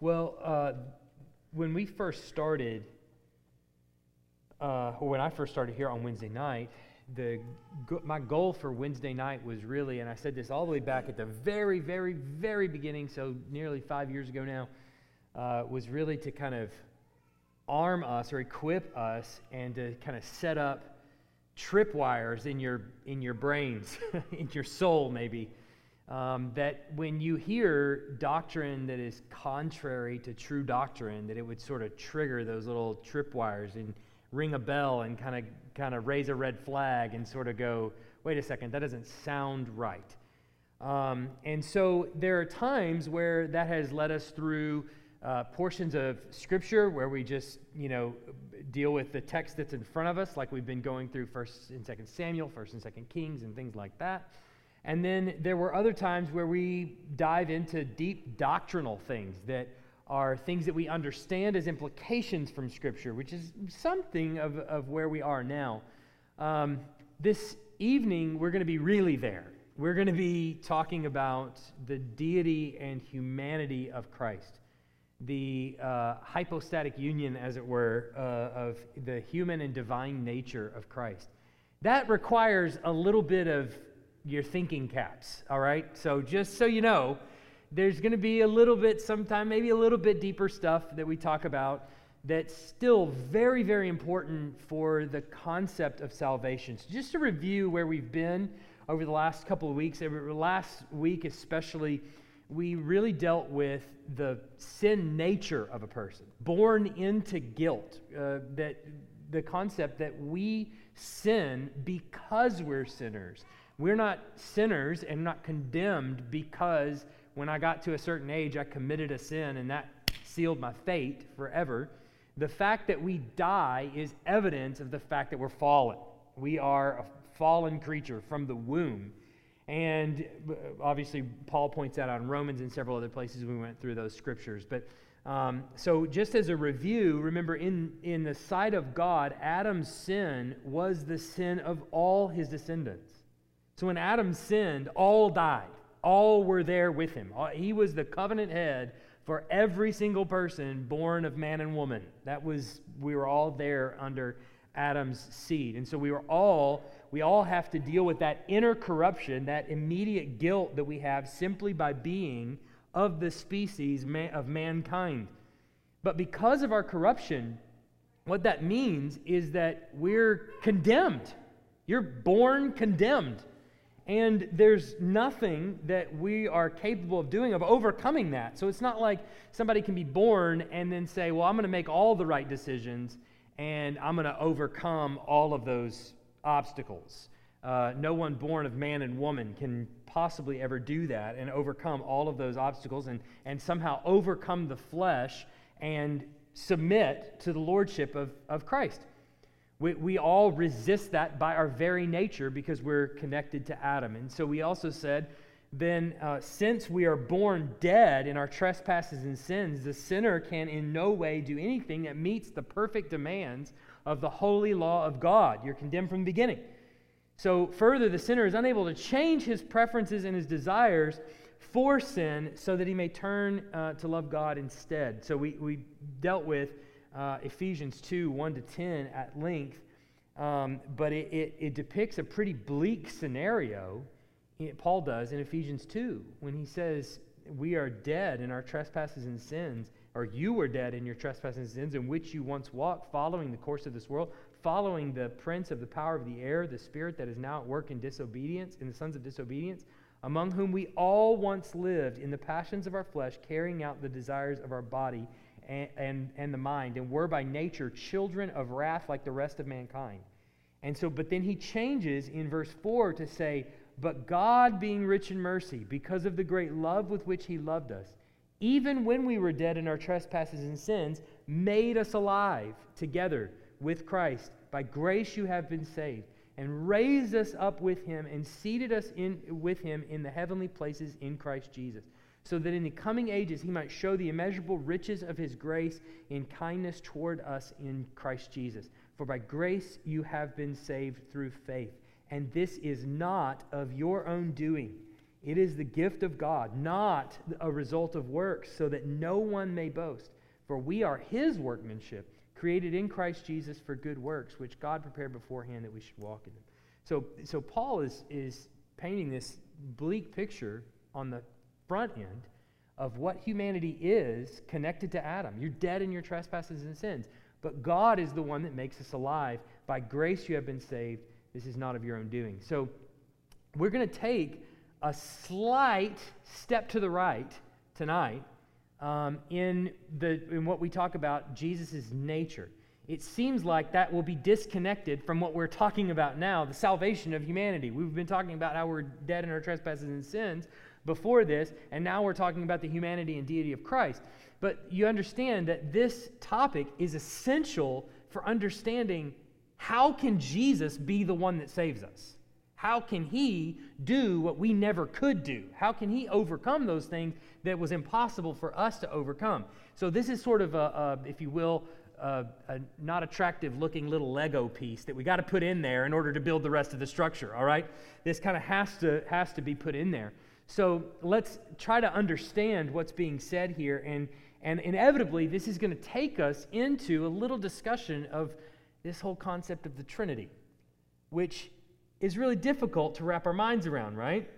Well, uh, when we first started, uh, or when I first started here on Wednesday night, the my goal for Wednesday night was really, and I said this all the way back at the very, very, very beginning, so nearly five years ago now, uh, was really to kind of arm us or equip us and to kind of set up tripwires in your in your brains, in your soul, maybe. Um, that when you hear doctrine that is contrary to true doctrine, that it would sort of trigger those little tripwires and ring a bell and kind of kind of raise a red flag and sort of go, wait a second, that doesn't sound right. Um, and so there are times where that has led us through uh, portions of Scripture where we just, you know, deal with the text that's in front of us, like we've been going through First and Second Samuel, First and Second Kings, and things like that. And then there were other times where we dive into deep doctrinal things that are things that we understand as implications from Scripture, which is something of, of where we are now. Um, this evening, we're going to be really there. We're going to be talking about the deity and humanity of Christ, the uh, hypostatic union, as it were, uh, of the human and divine nature of Christ. That requires a little bit of your thinking caps, all right? So, just so you know, there's going to be a little bit, sometime, maybe a little bit deeper stuff that we talk about that's still very, very important for the concept of salvation. So, just to review where we've been over the last couple of weeks, last week especially, we really dealt with the sin nature of a person, born into guilt, uh, that the concept that we sin because we're sinners. We're not sinners and not condemned because when I got to a certain age, I committed a sin and that sealed my fate forever. The fact that we die is evidence of the fact that we're fallen. We are a fallen creature from the womb. And uh, obviously, Paul points that out in Romans and several other places we went through those scriptures. But um, so, just as a review, remember in, in the sight of God, Adam's sin was the sin of all his descendants. So, when Adam sinned, all died all were there with him. He was the covenant head for every single person born of man and woman. That was, we were all there under Adam's seed. And so we were all, we all have to deal with that inner corruption, that immediate guilt that we have simply by being of the species of mankind. But because of our corruption, what that means is that we're condemned. You're born condemned. And there's nothing that we are capable of doing of overcoming that. So it's not like somebody can be born and then say, well, I'm going to make all the right decisions and I'm going to overcome all of those obstacles. Uh, no one born of man and woman can possibly ever do that and overcome all of those obstacles and, and somehow overcome the flesh and submit to the lordship of, of Christ. We, we all resist that by our very nature because we're connected to Adam. And so we also said, then uh, since we are born dead in our trespasses and sins, the sinner can in no way do anything that meets the perfect demands of the holy law of God. You're condemned from the beginning. So, further, the sinner is unable to change his preferences and his desires for sin so that he may turn uh, to love God instead. So, we, we dealt with uh, Ephesians 2 1 to 10 at length, um, but it, it, it, depicts a pretty bleak scenario. It, Paul does in Ephesians 2 when he says, We are dead in our trespasses and sins, or you were dead in your trespasses and sins, in which you once walked, following the course of this world, following the prince of the power of the air, the spirit that is now at work in disobedience, in the sons of disobedience among whom we all once lived in the passions of our flesh, carrying out the desires of our body and, and, and the mind, and were by nature children of wrath like the rest of mankind. And so, but then he changes in verse 4 to say, But God, being rich in mercy, because of the great love with which he loved us, even when we were dead in our trespasses and sins, made us alive together with Christ. By grace you have been saved, and raised us up with him, and seated us in, with him in the heavenly places in Christ Jesus so that in the coming ages he might show the immeasurable riches of his grace in kindness toward us in Christ Jesus. For by grace you have been saved through faith. And this is not of your own doing. It is the gift of God, not a result of works, so that no one may boast. For we are his workmanship, created in Christ Jesus for good works, which God prepared beforehand that we should walk in them. So, so Paul is, is painting this bleak picture on the front end of what humanity is connected to Adam. You're dead in your trespasses and sins. But God is the one that makes us alive. By grace you have been saved. This is not of your own doing. So we're going to take a slight step to the right tonight um, in, the, in what we talk about Jesus' nature. It seems like that will be disconnected from what we're talking about now, the salvation of humanity. We've been talking about how we're dead in our trespasses and sins before this, and now we're talking about the humanity and deity of Christ. But you understand that this topic is essential for understanding how can Jesus be the one that saves us? How can he do what we never could do? How can he overcome those things that was impossible for us to overcome? So this is sort of a, a if you will, a, a, not attractive looking little Lego piece that we got to put in there in order to build the rest of the structure, all right? This kind of has to, has to be put in there. So let's try to understand what's being said here. And, and inevitably, this is going to take us into a little discussion of this whole concept of the Trinity, which is really difficult to wrap our minds around, right?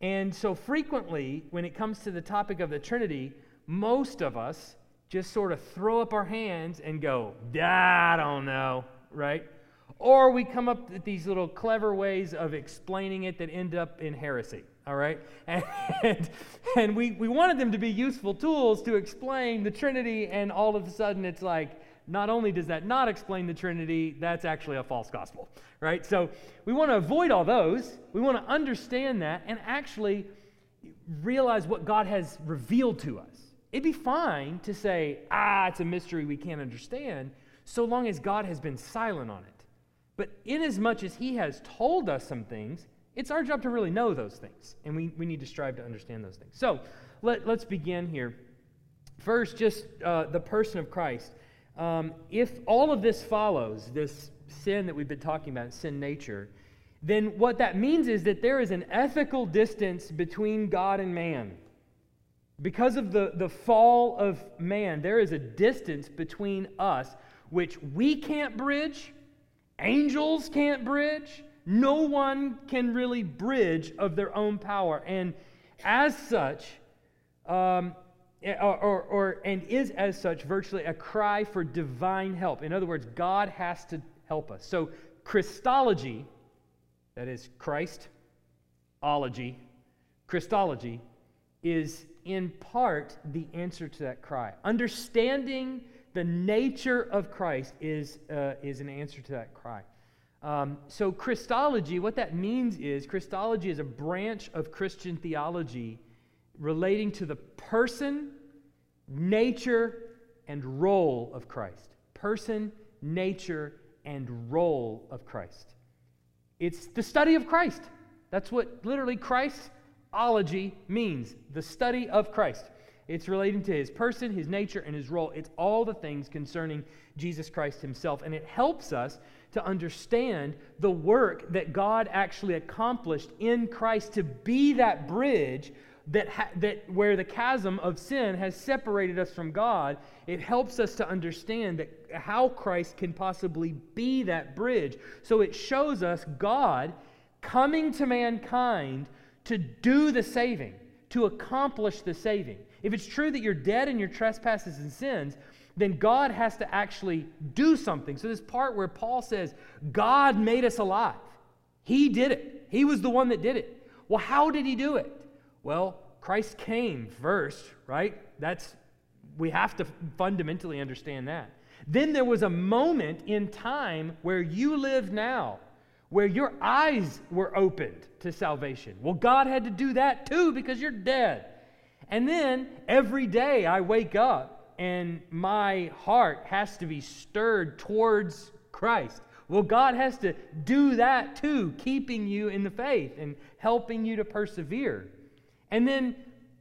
And so frequently, when it comes to the topic of the Trinity, most of us just sort of throw up our hands and go, I don't know, right? Or we come up with these little clever ways of explaining it that end up in heresy all right? And, and we, we wanted them to be useful tools to explain the Trinity, and all of a sudden it's like, not only does that not explain the Trinity, that's actually a false gospel, right? So we want to avoid all those. We want to understand that and actually realize what God has revealed to us. It'd be fine to say, ah, it's a mystery we can't understand, so long as God has been silent on it. But inasmuch as He has told us some things, it's our job to really know those things, and we, we need to strive to understand those things. So let, let's begin here. First, just uh, the person of Christ. Um, if all of this follows, this sin that we've been talking about, sin nature, then what that means is that there is an ethical distance between God and man. Because of the, the fall of man, there is a distance between us which we can't bridge, angels can't bridge, no one can really bridge of their own power. And as such, um, eh, or, or, or, and is as such virtually a cry for divine help. In other words, God has to help us. So, Christology, that is Christology, Christology, is in part the answer to that cry. Understanding the nature of Christ is, uh, is an answer to that cry. Um, so, Christology, what that means is Christology is a branch of Christian theology relating to the person, nature, and role of Christ. Person, nature, and role of Christ. It's the study of Christ. That's what literally Christology means the study of Christ. It's relating to his person, his nature, and his role. It's all the things concerning Jesus Christ himself. And it helps us to understand the work that God actually accomplished in Christ to be that bridge that, ha- that where the chasm of sin has separated us from God. It helps us to understand that how Christ can possibly be that bridge. So it shows us God coming to mankind to do the saving, to accomplish the saving. If it's true that you're dead in your trespasses and sins, then God has to actually do something. So, this part where Paul says, God made us alive, He did it. He was the one that did it. Well, how did He do it? Well, Christ came first, right? That's, we have to fundamentally understand that. Then there was a moment in time where you live now, where your eyes were opened to salvation. Well, God had to do that too because you're dead. And then every day I wake up and my heart has to be stirred towards Christ. Well, God has to do that too, keeping you in the faith and helping you to persevere. And then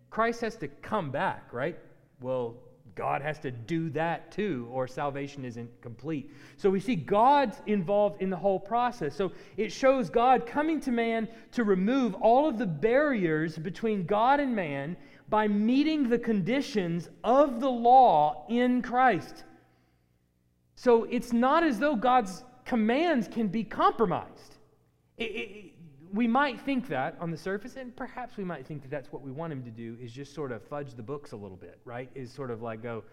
Christ has to come back, right? Well, God has to do that too, or salvation isn't complete. So we see God's involved in the whole process. So it shows God coming to man to remove all of the barriers between God and man by meeting the conditions of the law in Christ. So it's not as though God's commands can be compromised. It, it, we might think that on the surface, and perhaps we might think that that's what we want him to do, is just sort of fudge the books a little bit, right? Is sort of like go,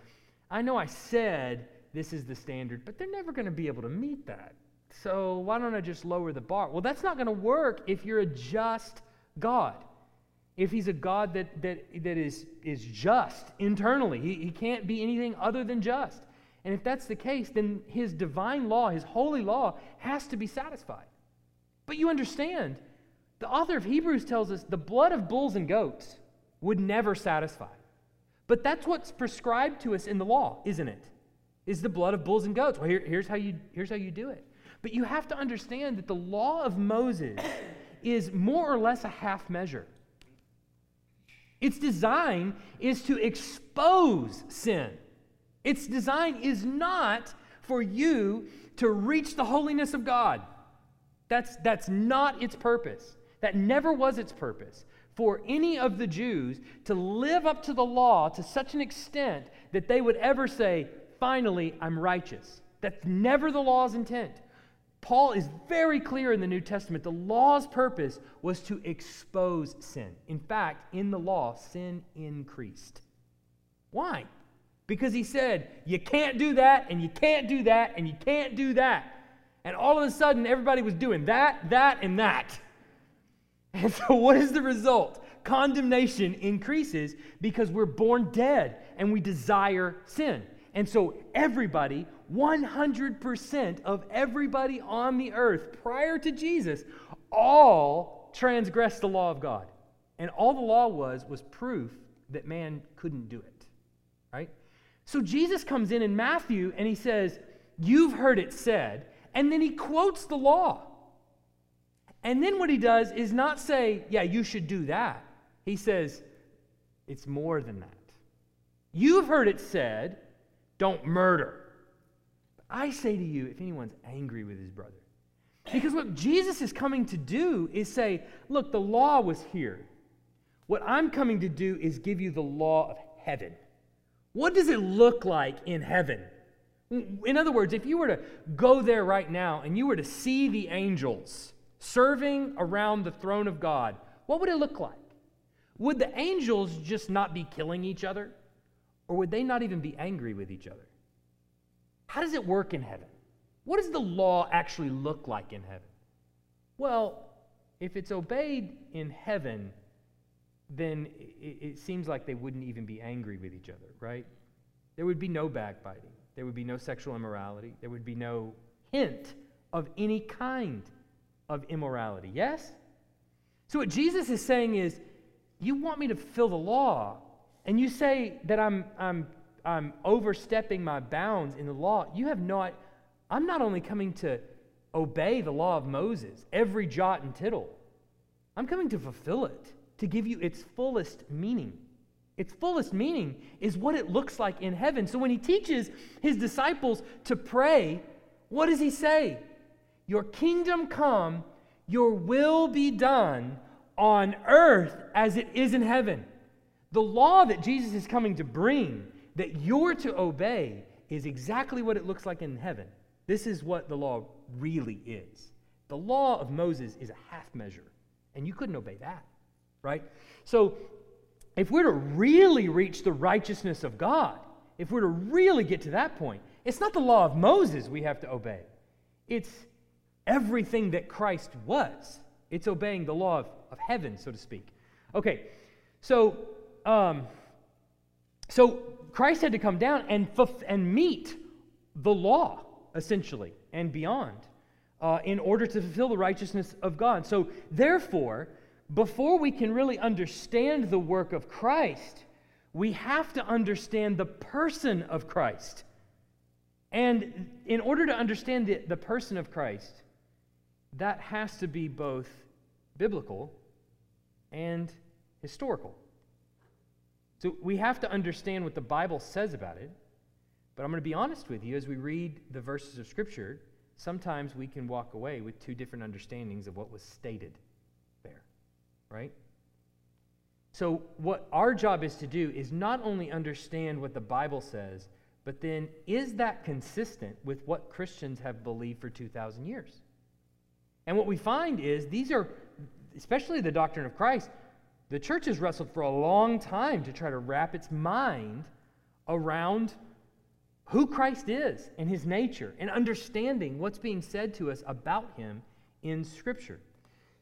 I know I said this is the standard, but they're never going to be able to meet that. So why don't I just lower the bar? Well, that's not going to work if you're a just God. If he's a God that, that, that is, is just internally, he, he can't be anything other than just. And if that's the case, then his divine law, his holy law, has to be satisfied. But you understand, the author of Hebrews tells us the blood of bulls and goats would never satisfy. But that's what's prescribed to us in the law, isn't it? Is the blood of bulls and goats. Well, here, here's, how you, here's how you do it. But you have to understand that the law of Moses is more or less a half measure. Its design is to expose sin. Its design is not for you to reach the holiness of God. That's, that's not its purpose. That never was its purpose. For any of the Jews to live up to the law to such an extent that they would ever say, finally, I'm righteous. That's never the law's intent. Paul is very clear in the New Testament. The law's purpose was to expose sin. In fact, in the law, sin increased. Why? Because he said, you can't do that, and you can't do that, and you can't do that. And all of a sudden, everybody was doing that, that, and that. And so, what is the result? Condemnation increases because we're born dead and we desire sin. And so, everybody, 100% of everybody on the earth prior to Jesus, all transgressed the law of God. And all the law was was proof that man couldn't do it. Right? So, Jesus comes in in Matthew and he says, You've heard it said. And then he quotes the law. And then what he does is not say, yeah, you should do that. He says, it's more than that. You've heard it said, don't murder. I say to you, if anyone's angry with his brother, because what Jesus is coming to do is say, look, the law was here. What I'm coming to do is give you the law of heaven. What does it look like in heaven? In other words, if you were to go there right now and you were to see the angels, serving around the throne of God, what would it look like? Would the angels just not be killing each other? Or would they not even be angry with each other? How does it work in heaven? What does the law actually look like in heaven? Well, if it's obeyed in heaven, then it, it, seems like they wouldn't even be angry with each other, right? There would be no backbiting. There would be no sexual immorality. There would be no hint of any kind of immorality. Yes? So, what Jesus is saying is, you want me to fulfill the law, and you say that I'm, I'm, I'm overstepping my bounds in the law. You have not, I'm not only coming to obey the law of Moses, every jot and tittle, I'm coming to fulfill it, to give you its fullest meaning. Its fullest meaning is what it looks like in heaven. So when he teaches his disciples to pray, what does he say? Your kingdom come, your will be done on earth as it is in heaven. The law that Jesus is coming to bring, that you're to obey, is exactly what it looks like in heaven. This is what the law really is. The law of Moses is a half measure, and you couldn't obey that, right? So, if we're to really reach the righteousness of God, if we're to really get to that point, it's not the law of Moses we have to obey. It's everything that Christ was. It's obeying the law of, of heaven, so to speak. Okay, so um, so Christ had to come down and and meet the law essentially and beyond uh, in order to fulfill the righteousness of God. So therefore, before we can really understand the work of Christ, we have to understand the person of Christ. And in order to understand the, the person of Christ, that has to be both biblical and historical. So we have to understand what the Bible says about it. But I'm going to be honest with you as we read the verses of Scripture, sometimes we can walk away with two different understandings of what was stated there, right? So, what our job is to do is not only understand what the Bible says, but then is that consistent with what Christians have believed for 2,000 years? And what we find is these are, especially the doctrine of Christ, the church has wrestled for a long time to try to wrap its mind around who Christ is and his nature and understanding what's being said to us about him in Scripture.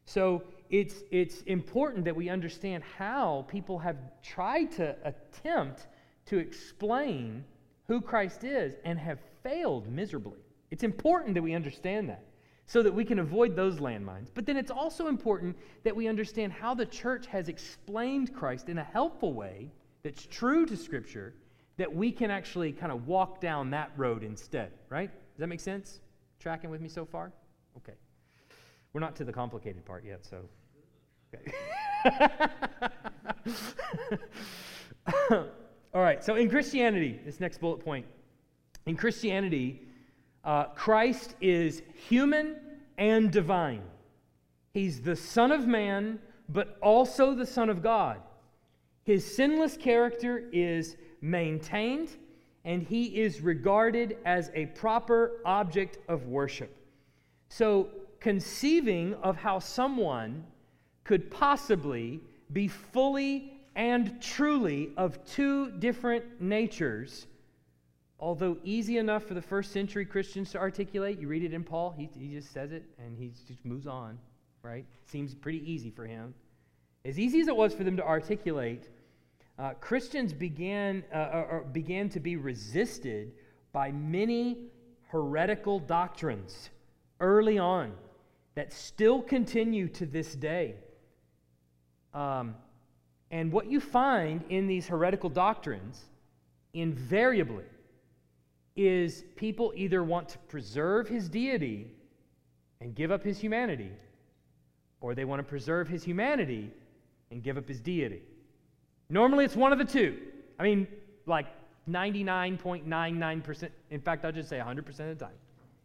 So it's, it's important that we understand how people have tried to attempt to explain who Christ is and have failed miserably. It's important that we understand that so that we can avoid those landmines. But then it's also important that we understand how the church has explained Christ in a helpful way that's true to Scripture that we can actually kind of walk down that road instead, right? Does that make sense? Tracking with me so far? Okay. We're not to the complicated part yet, so. Okay. All right, so in Christianity, this next bullet point, in Christianity, uh, Christ is human and divine. He's the Son of Man, but also the Son of God. His sinless character is maintained, and he is regarded as a proper object of worship. So, conceiving of how someone could possibly be fully and truly of two different natures, although easy enough for the first century Christians to articulate, you read it in Paul, he, he just says it and he just moves on, right? Seems pretty easy for him. As easy as it was for them to articulate, uh, Christians began, uh, or began to be resisted by many heretical doctrines early on that still continue to this day. Um, and what you find in these heretical doctrines, invariably, is people either want to preserve his deity and give up his humanity, or they want to preserve his humanity and give up his deity. Normally, it's one of the two. I mean, like 99.99%. In fact, I'll just say 100% of the time.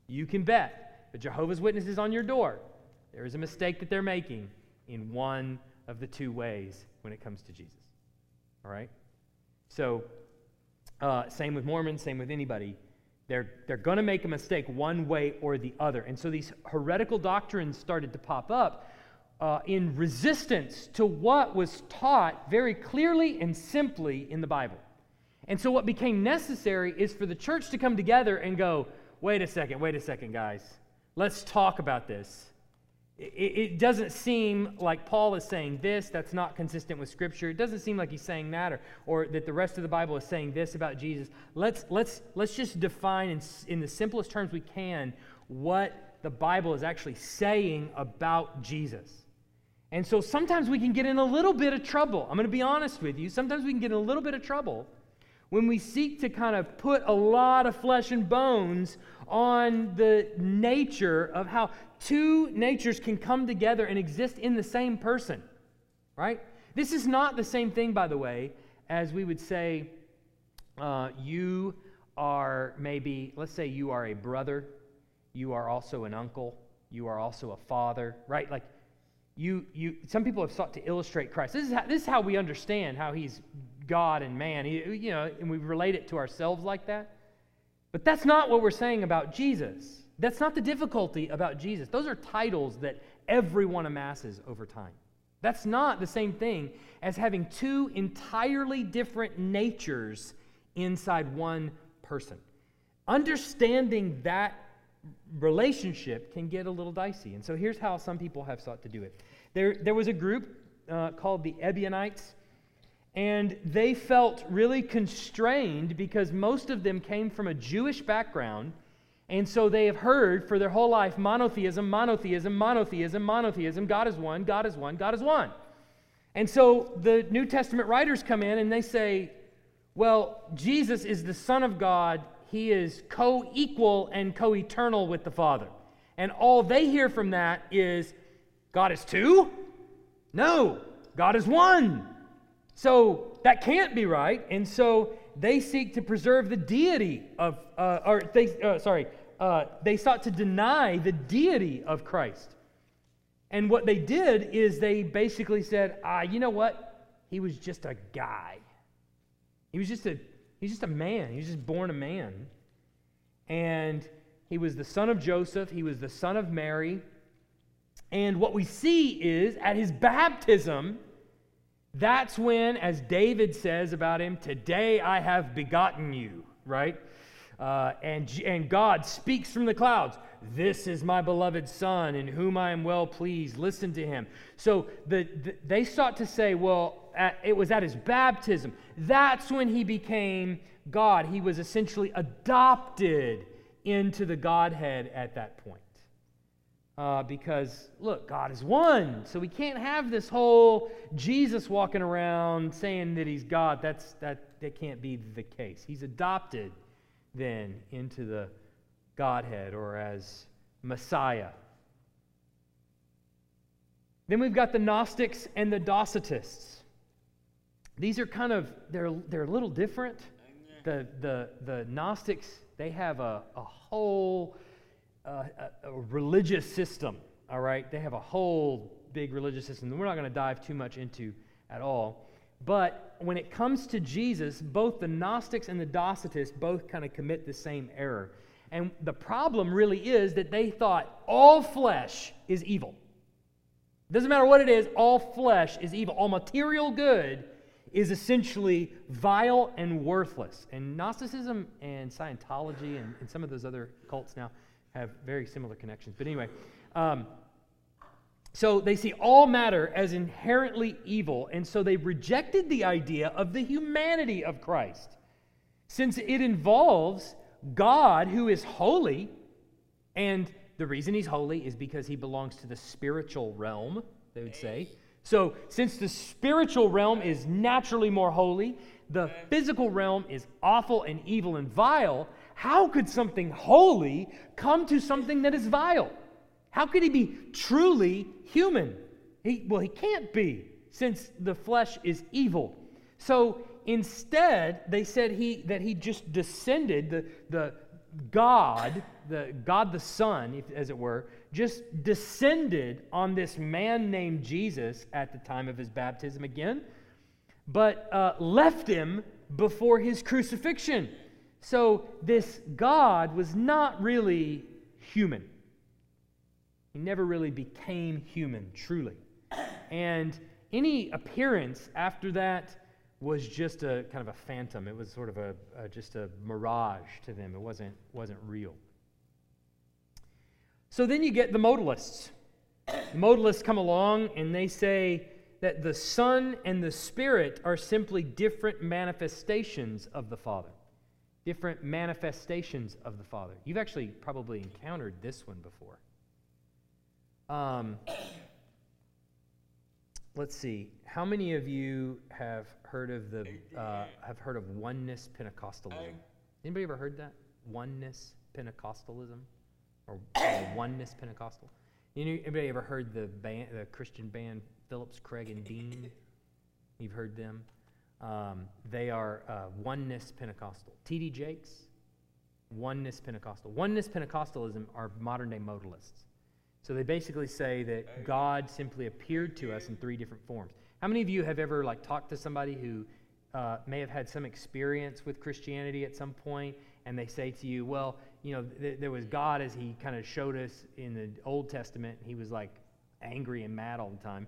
You can bet the Jehovah's Witnesses on your door, there is a mistake that they're making in one of the two ways when it comes to Jesus. All right? So, uh, same with Mormons, same with anybody. They're, they're going to make a mistake one way or the other. And so these heretical doctrines started to pop up uh, in resistance to what was taught very clearly and simply in the Bible. And so, what became necessary is for the church to come together and go, wait a second, wait a second, guys. Let's talk about this. It, doesn't seem like Paul is saying this, that's not consistent with Scripture. It doesn't seem like he's saying that, or, or that the rest of the Bible is saying this about Jesus. Let's, let's, let's just define in, in the simplest terms we can what the Bible is actually saying about Jesus. And so sometimes we can get in a little bit of trouble. I'm going to be honest with you. Sometimes we can get in a little bit of trouble when we seek to kind of put a lot of flesh and bones on the nature of how two natures can come together and exist in the same person, right? This is not the same thing, by the way, as we would say uh, you are maybe, let's say you are a brother, you are also an uncle, you are also a father, right? Like you, you, some people have sought to illustrate Christ. This is how, this is how we understand how he's God and man. You know, and we relate it to ourselves like that. But that's not what we're saying about Jesus. That's not the difficulty about Jesus. Those are titles that everyone amasses over time. That's not the same thing as having two entirely different natures inside one person. Understanding that relationship can get a little dicey. And so here's how some people have sought to do it. There, there was a group uh, called the Ebionites, and they felt really constrained because most of them came from a Jewish background. And so they have heard for their whole life monotheism, monotheism, monotheism, monotheism. God is one, God is one, God is one. And so the New Testament writers come in and they say, well, Jesus is the Son of God he is co equal and co eternal with the Father. And all they hear from that is God is two? No, God is one. So that can't be right. And so they seek to preserve the deity of, uh, or they, uh, sorry, uh, they sought to deny the deity of Christ. And what they did is they basically said, ah, you know what? He was just a guy. He was just a, he's just a man. He was just born a man. And he was the son of Joseph. He was the son of Mary. And what we see is at his baptism, that's when, as David says about him, today I have begotten you, right? Uh, and, and God speaks from the clouds. This is my beloved Son, in whom I am well pleased. Listen to him. So the, the they sought to say, well, at, it was at his baptism. That's when he became God. He was essentially adopted into the Godhead at that point. Uh, because, look, God is one. So we can't have this whole Jesus walking around saying that he's God. That's, that, that can't be the case. He's adopted then into the Godhead or as Messiah. Then we've got the Gnostics and the Docetists. These are kind of, they're, they're a little different. The, the, the Gnostics, they have a, a whole a, a religious system, all right? They have a whole big religious system that we're not going to dive too much into at all. But when it comes to Jesus, both the Gnostics and the Docetists both kind of commit the same error. And the problem really is that they thought all flesh is evil. Doesn't matter what it is, all flesh is evil. All material good is essentially vile and worthless. And Gnosticism and Scientology and, and some of those other cults now have very similar connections. But anyway, um, so they see all matter as inherently evil, and so they rejected the idea of the humanity of Christ, since it involves God who is holy, and the reason he's holy is because he belongs to the spiritual realm, they would say. So, since the spiritual realm is naturally more holy, the physical realm is awful and evil and vile, how could something holy come to something that is vile? How could he be truly human? He, well, he can't be, since the flesh is evil. So instead, they said he, that he just descended, the, the God, the God the Son, if, as it were, just descended on this man named Jesus at the time of his baptism again, but uh, left him before his crucifixion. So this God was not really human. He never really became human, truly. And any appearance after that was just a kind of a phantom. It was sort of a, a just a mirage to them. It wasn't, wasn't real. So then you get the modalists. The modalists come along and they say that the Son and the Spirit are simply different manifestations of the Father different manifestations of the Father. You've actually probably encountered this one before. Um, let's see. How many of you have heard of the uh, have heard of oneness Pentecostalism? Anybody ever heard that? Oneness Pentecostalism, or, or oneness Pentecostal? Anybody ever heard the band, the Christian band Phillips, Craig, and Dean? You've heard them. Um, they are uh, Oneness Pentecostal. T.D. Jakes, Oneness Pentecostal. Oneness Pentecostalism are modern day modalists. So they basically say that God simply appeared to us in three different forms. How many of you have ever like talked to somebody who uh, may have had some experience with Christianity at some point, and they say to you, "Well, you know, th- there was God as He kind of showed us in the Old Testament. He was like angry and mad all the time."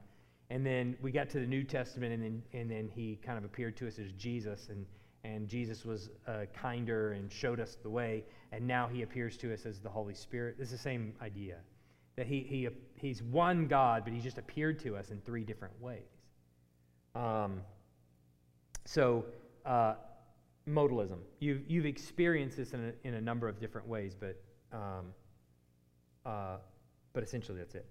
And then we got to the New Testament, and then, and then he kind of appeared to us as Jesus, and, and Jesus was uh, kinder and showed us the way. And now he appears to us as the Holy Spirit. It's the same idea that he, he, he's one God, but he just appeared to us in three different ways. Um, so, uh, modalism. You've, you've experienced this in a, in a number of different ways, but, um, uh, but essentially that's it.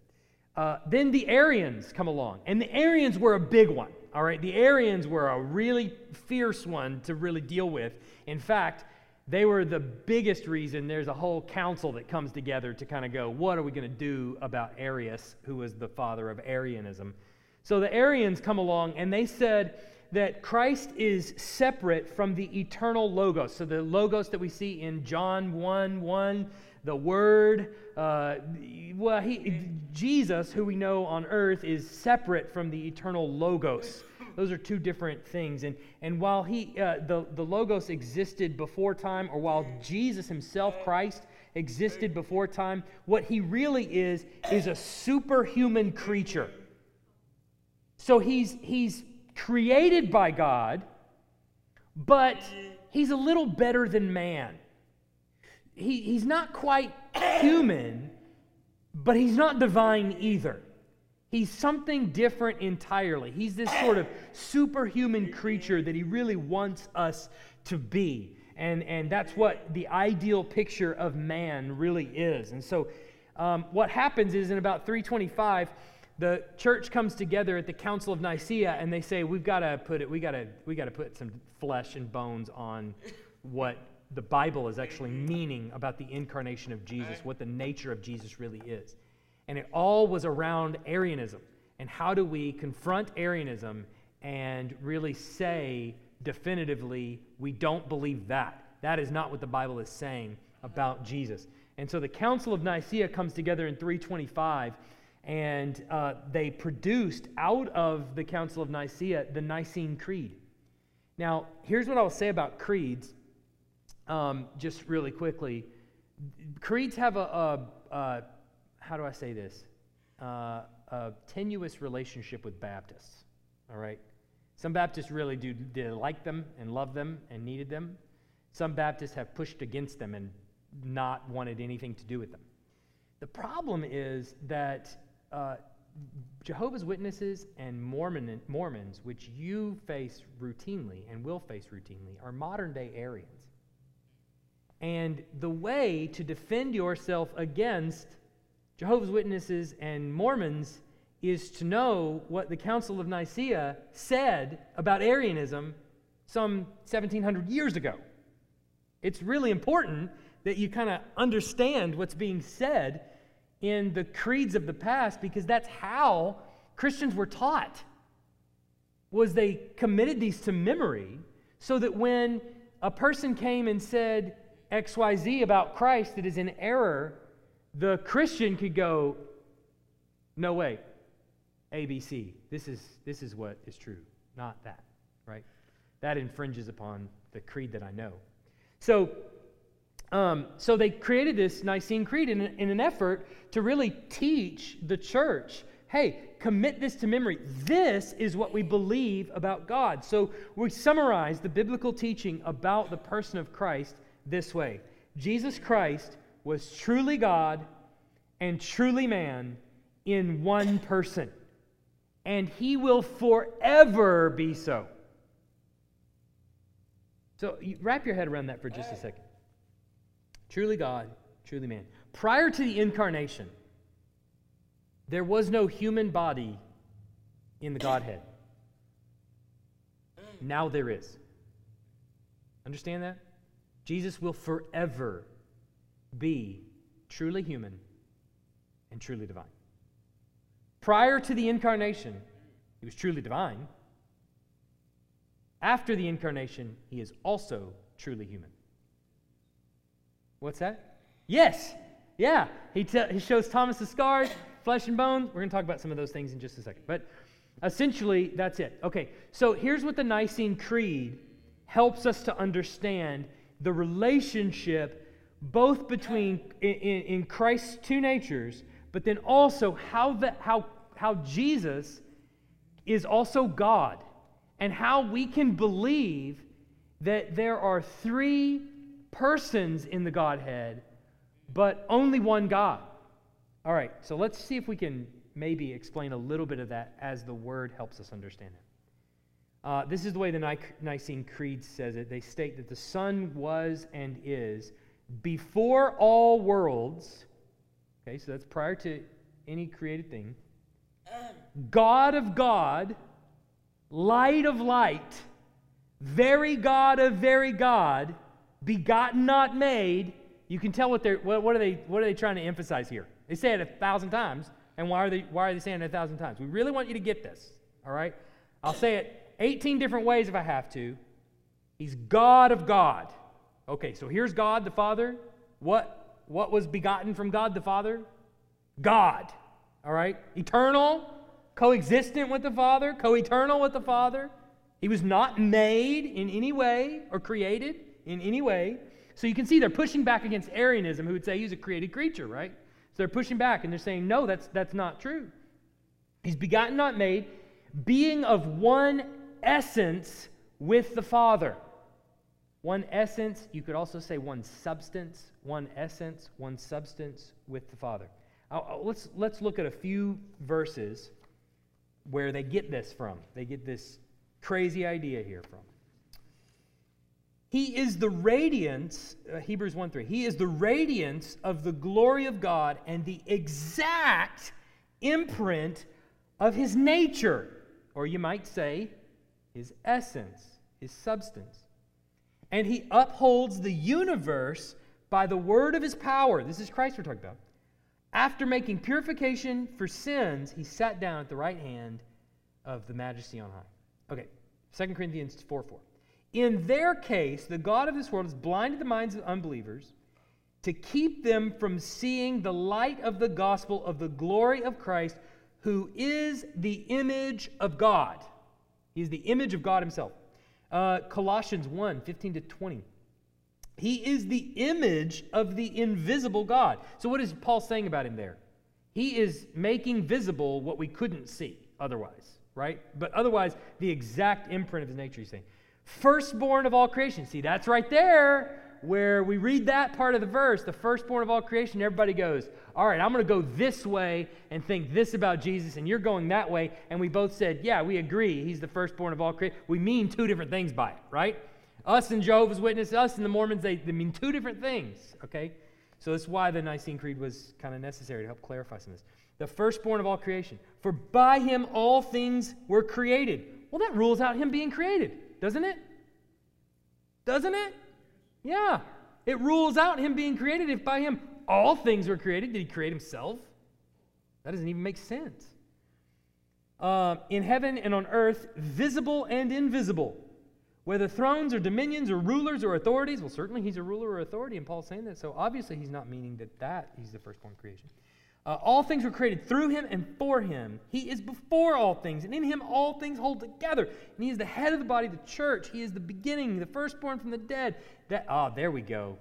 Uh, then the Arians come along, and the Arians were a big one. All right, the Arians were a really fierce one to really deal with. In fact, they were the biggest reason there's a whole council that comes together to kind of go, what are we going to do about Arius, who was the father of Arianism? So the Arians come along and they said that Christ is separate from the eternal Logos. So the Logos that we see in John 1 1, the Word, uh, well, he, Jesus, who we know on earth, is separate from the eternal Logos. Those are two different things. And, and while he, uh, the, the Logos existed before time, or while Jesus himself, Christ, existed before time, what he really is, is a superhuman creature. So he's, he's created by God, but he's a little better than man. He, he's not quite human, but he's not divine either. He's something different entirely. He's this sort of superhuman creature that he really wants us to be. And, and that's what the ideal picture of man really is. And so, um, what happens is in about 325, the church comes together at the Council of Nicaea and they say, We've got to put it, we got to we got to put some flesh and bones on what the Bible is actually meaning about the incarnation of Jesus, what the nature of Jesus really is. And it all was around Arianism. And how do we confront Arianism and really say definitively, we don't believe that? That is not what the Bible is saying about Jesus. And so the Council of Nicaea comes together in 325, and uh, they produced out of the Council of Nicaea the Nicene Creed. Now, here's what I'll say about creeds, um, just really quickly. Creeds have a, a, a how do I say this? Uh, a tenuous relationship with Baptists. All right? Some Baptists really do, like them and love them and needed them. Some Baptists have pushed against them and not wanted anything to do with them. The problem is that uh, Jehovah's Witnesses and Mormon, Mormons, which you face routinely and will face routinely, are modern day Arians. And the way to defend yourself against Jehovah's Witnesses and Mormons is to know what the Council of Nicaea said about Arianism some 1700 years ago. It's really important that you kind of understand what's being said in the creeds of the past because that's how Christians were taught. Was they committed these to memory so that when a person came and said XYZ about Christ that is in error, the Christian could go, no way, ABC. This is, this is what is true, not that, right? That infringes upon the creed that I know. So, um, so they created this Nicene Creed in, in an effort to really teach the church hey, commit this to memory. This is what we believe about God. So we summarize the biblical teaching about the person of Christ this way Jesus Christ was truly God and truly man in one person. And he will forever be so. So wrap your head around that for just a second. Truly God, truly man. Prior to the incarnation, there was no human body in the Godhead. Now there is. Understand that? Jesus will forever be truly human and truly divine. Prior to the incarnation, he was truly divine. After the incarnation, he is also truly human. What's that? Yes. Yeah. He, te- he shows Thomas the scars, flesh and bones. We're going to talk about some of those things in just a second. But essentially, that's it. Okay, so here's what the Nicene Creed helps us to understand the relationship both between in, in, Christ's two natures, but then also how, the, how, how Jesus is also God, and how we can believe that there are three persons in the Godhead, but only one God. All right, so let's see if we can maybe explain a little bit of that as the word helps us understand it. Uh, this is the way the Nicene Creed says it. They state that the Son was and is before all worlds, okay, so that's prior to any created thing, God of God, light of light, very God of very God, begotten, not made. You can tell what they're what, what, are they what are they trying to emphasize here? They say it a thousand times, and why are they why are they saying it a thousand times? We really want you to get this. All right, I'll say it 18 different ways if I have to. He's God of God. Okay, so here's God the Father. What, what was begotten from God the Father? God. All right? Eternal, coexistent with the Father, co eternal with the Father. He was not made in any way or created in any way. So you can see they're pushing back against Arianism, who would say he's a created creature, right? So they're pushing back and they're saying, no, that's, that's not true. He's begotten, not made, being of one essence with the Father. One essence, you could also say one substance, one essence, one substance with the Father. let's, let's look at a few verses where they get this from. They get this crazy idea here from. He is the radiance, uh, Hebrews 1 3. He is the radiance of the glory of God and the exact imprint of his nature, or you might say, his essence, his substance and he upholds the universe by the word of his power. This is Christ we're talking about. After making purification for sins, he sat down at the right hand of the majesty on high. Okay, 2 Corinthians 4 4. In their case, the God of this world has blinded the minds of unbelievers to keep them from seeing the light of the gospel of the glory of Christ, who is the image of God. He is the image of God himself. Uh, Colossians 1 15 to 20. He is the image of the invisible God. So, what is Paul saying about him there? He is making visible what we couldn't see otherwise, right? But otherwise, the exact imprint of his nature, he's saying. Firstborn of all creation. See, that's right there where we read that part of the verse, the firstborn of all creation, everybody goes, All right, I'm going to go this way and think this about Jesus, and you're going that way. And we both said, Yeah, we agree. He's the firstborn of all creation. We mean two different things by it, right? Us and Jehovah's Witnesses, us and the Mormons, they, they mean two different things, okay? So that's why the Nicene Creed was kind of necessary to help clarify some of this. The firstborn of all creation. For by him all things were created. Well, that rules out him being created, doesn't it? Doesn't it? Yeah. It rules out him being created if by him all things were created. Did he create himself? That doesn't even make sense. Uh, in heaven and on earth, visible and invisible, whether thrones or dominions or rulers or authorities. Well, certainly he's a ruler or authority, and Paul's saying that. So obviously he's not meaning that that he's the firstborn creation. Uh, all things were created through him and for him. He is before all things, and in him all things hold together. And he is the head of the body, the church. He is the beginning, the firstborn from the dead. That ah, oh, there we go.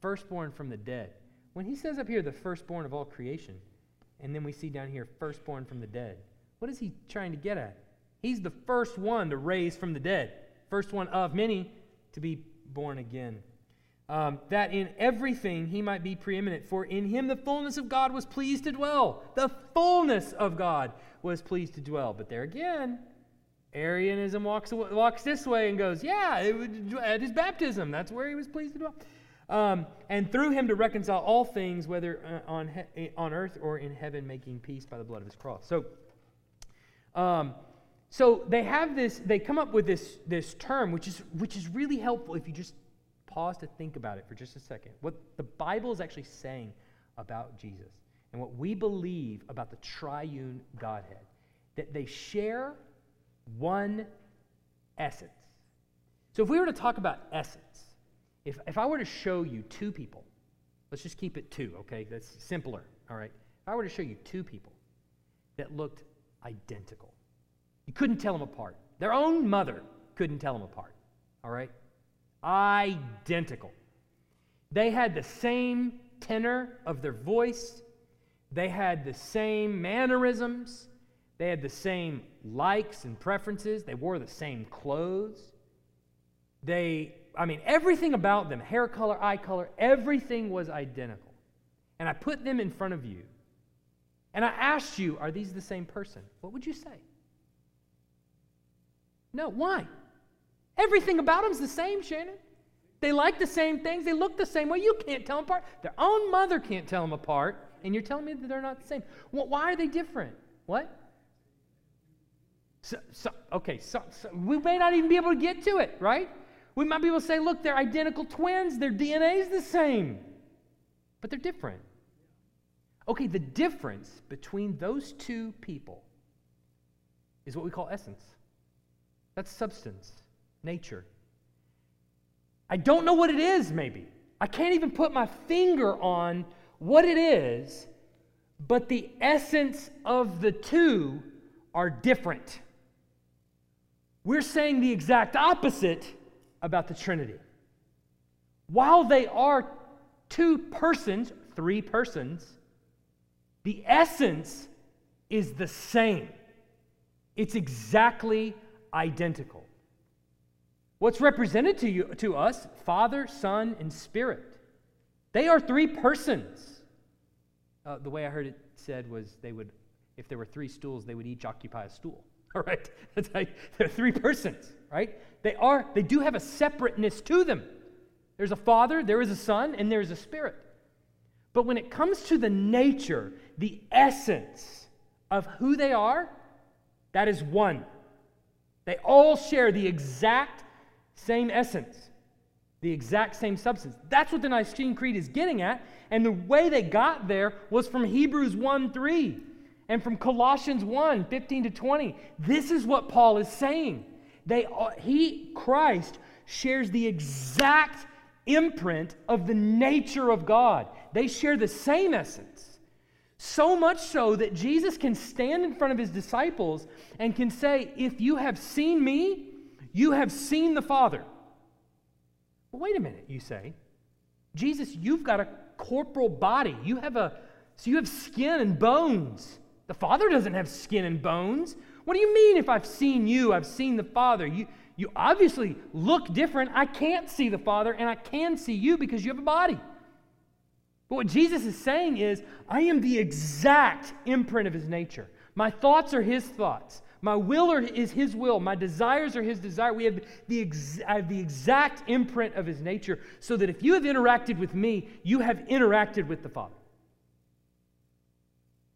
Firstborn from the dead. When he says up here, the firstborn of all creation, and then we see down here, firstborn from the dead, what is he trying to get at? He's the first one to raise from the dead, first one of many to be born again um, that in everything he might be preeminent. For in him the fullness of God was pleased to dwell. The fullness of God was pleased to dwell. But there again, Arianism walks, walks this way and goes, yeah, it at his baptism, that's where he was pleased to dwell. Um, and through him to reconcile all things, whether uh, on, he- on earth or in heaven, making peace by the blood of his cross. So, um, so they have this, they come up with this, this term, which is, which is really helpful if you just pause to think about it for just a second. What the Bible is actually saying about Jesus and what we believe about the triune Godhead, that they share one essence. So if we were to talk about essence, if, if I were to show you two people, let's just keep it two, okay? That's simpler, all right? If I were to show you two people that looked identical, you couldn't tell them apart. Their own mother couldn't tell them apart, all right? Identical. They had the same tenor of their voice, they had the same mannerisms, they had the same likes and preferences, they wore the same clothes. They, I mean, everything about them hair color, eye color, everything was identical. And I put them in front of you. And I asked you, are these the same person? What would you say? No. Why? Everything about them's the same, Shannon. They like the same things. They look the same way. You can't tell them apart. Their own mother can't tell them apart. And you're telling me that they're not the same. Well, why are they different? What? So, so, okay, so, so we may not even be able to get to it, right? We might be able to say, look, they're identical twins. Their DNA is the same, but they're different. Okay, the difference between those two people is what we call essence. That's substance, nature. I don't know what it is, maybe. I can't even put my finger on what it is, but the essence of the two are different. We're saying the exact opposite about the Trinity. While they are two persons, three persons, the essence is the same. It's exactly identical. What's represented to you to us, Father, Son, and Spirit. They are three persons. Uh, the way I heard it said was they would, if there were three stools, they would each occupy a stool. All right, that's how they're three persons, right? They are. They do have a separateness to them. There's a Father, there is a Son, and there is a Spirit. But when it comes to the nature, the essence of who they are, that is one. They all share the exact same essence, the exact same substance. That's what the Nicene Creed is getting at. And the way they got there was from Hebrews 1 3 and from Colossians 1 15 to 20. This is what Paul is saying. They, he, Christ, shares the exact imprint of the nature of God. They share the same essence. So much so that Jesus can stand in front of his disciples and can say, If you have seen me, you have seen the Father. Wait a minute, you say. Jesus, you've got a corporal body. You have a so you have skin and bones. The Father doesn't have skin and bones. What do you mean if I've seen you, I've seen the Father? You you obviously look different. I can't see the Father and I can see you because you have a body. But what Jesus is saying is, I am the exact imprint of his nature. My thoughts are his thoughts. My will is his will. My desires are his desire. We have the, ex- have the exact imprint of his nature so that if you have interacted with me, you have interacted with the Father.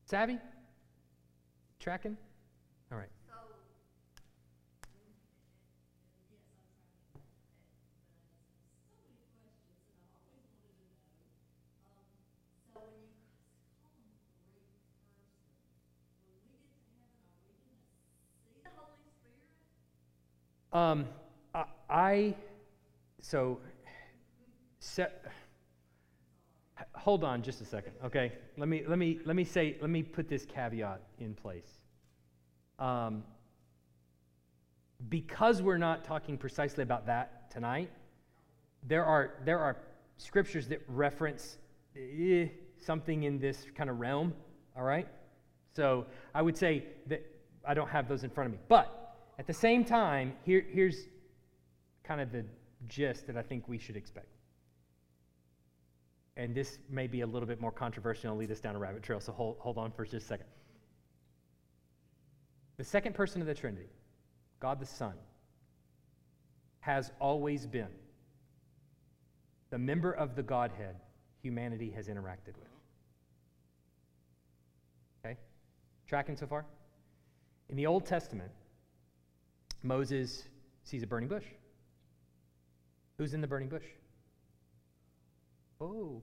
Savvy? Tracking? All right. Um, I, so set, hold on just a second, okay? Let me let me let me say let me put this caveat in place. Um, because we're not talking precisely about that tonight, there are there are scriptures that reference eh, something in this kind of realm. All right, so I would say that I don't have those in front of me, but at the same time, here, here's kind of the gist that I think we should expect. And this may be a little bit more controversial and lead us down a rabbit trail, so hold, hold on for just a second. The second person of the Trinity, God the Son, has always been the member of the Godhead humanity has interacted with. Okay? Tracking so far? In the Old Testament, Moses sees a burning bush. Who's in the burning bush? Oh.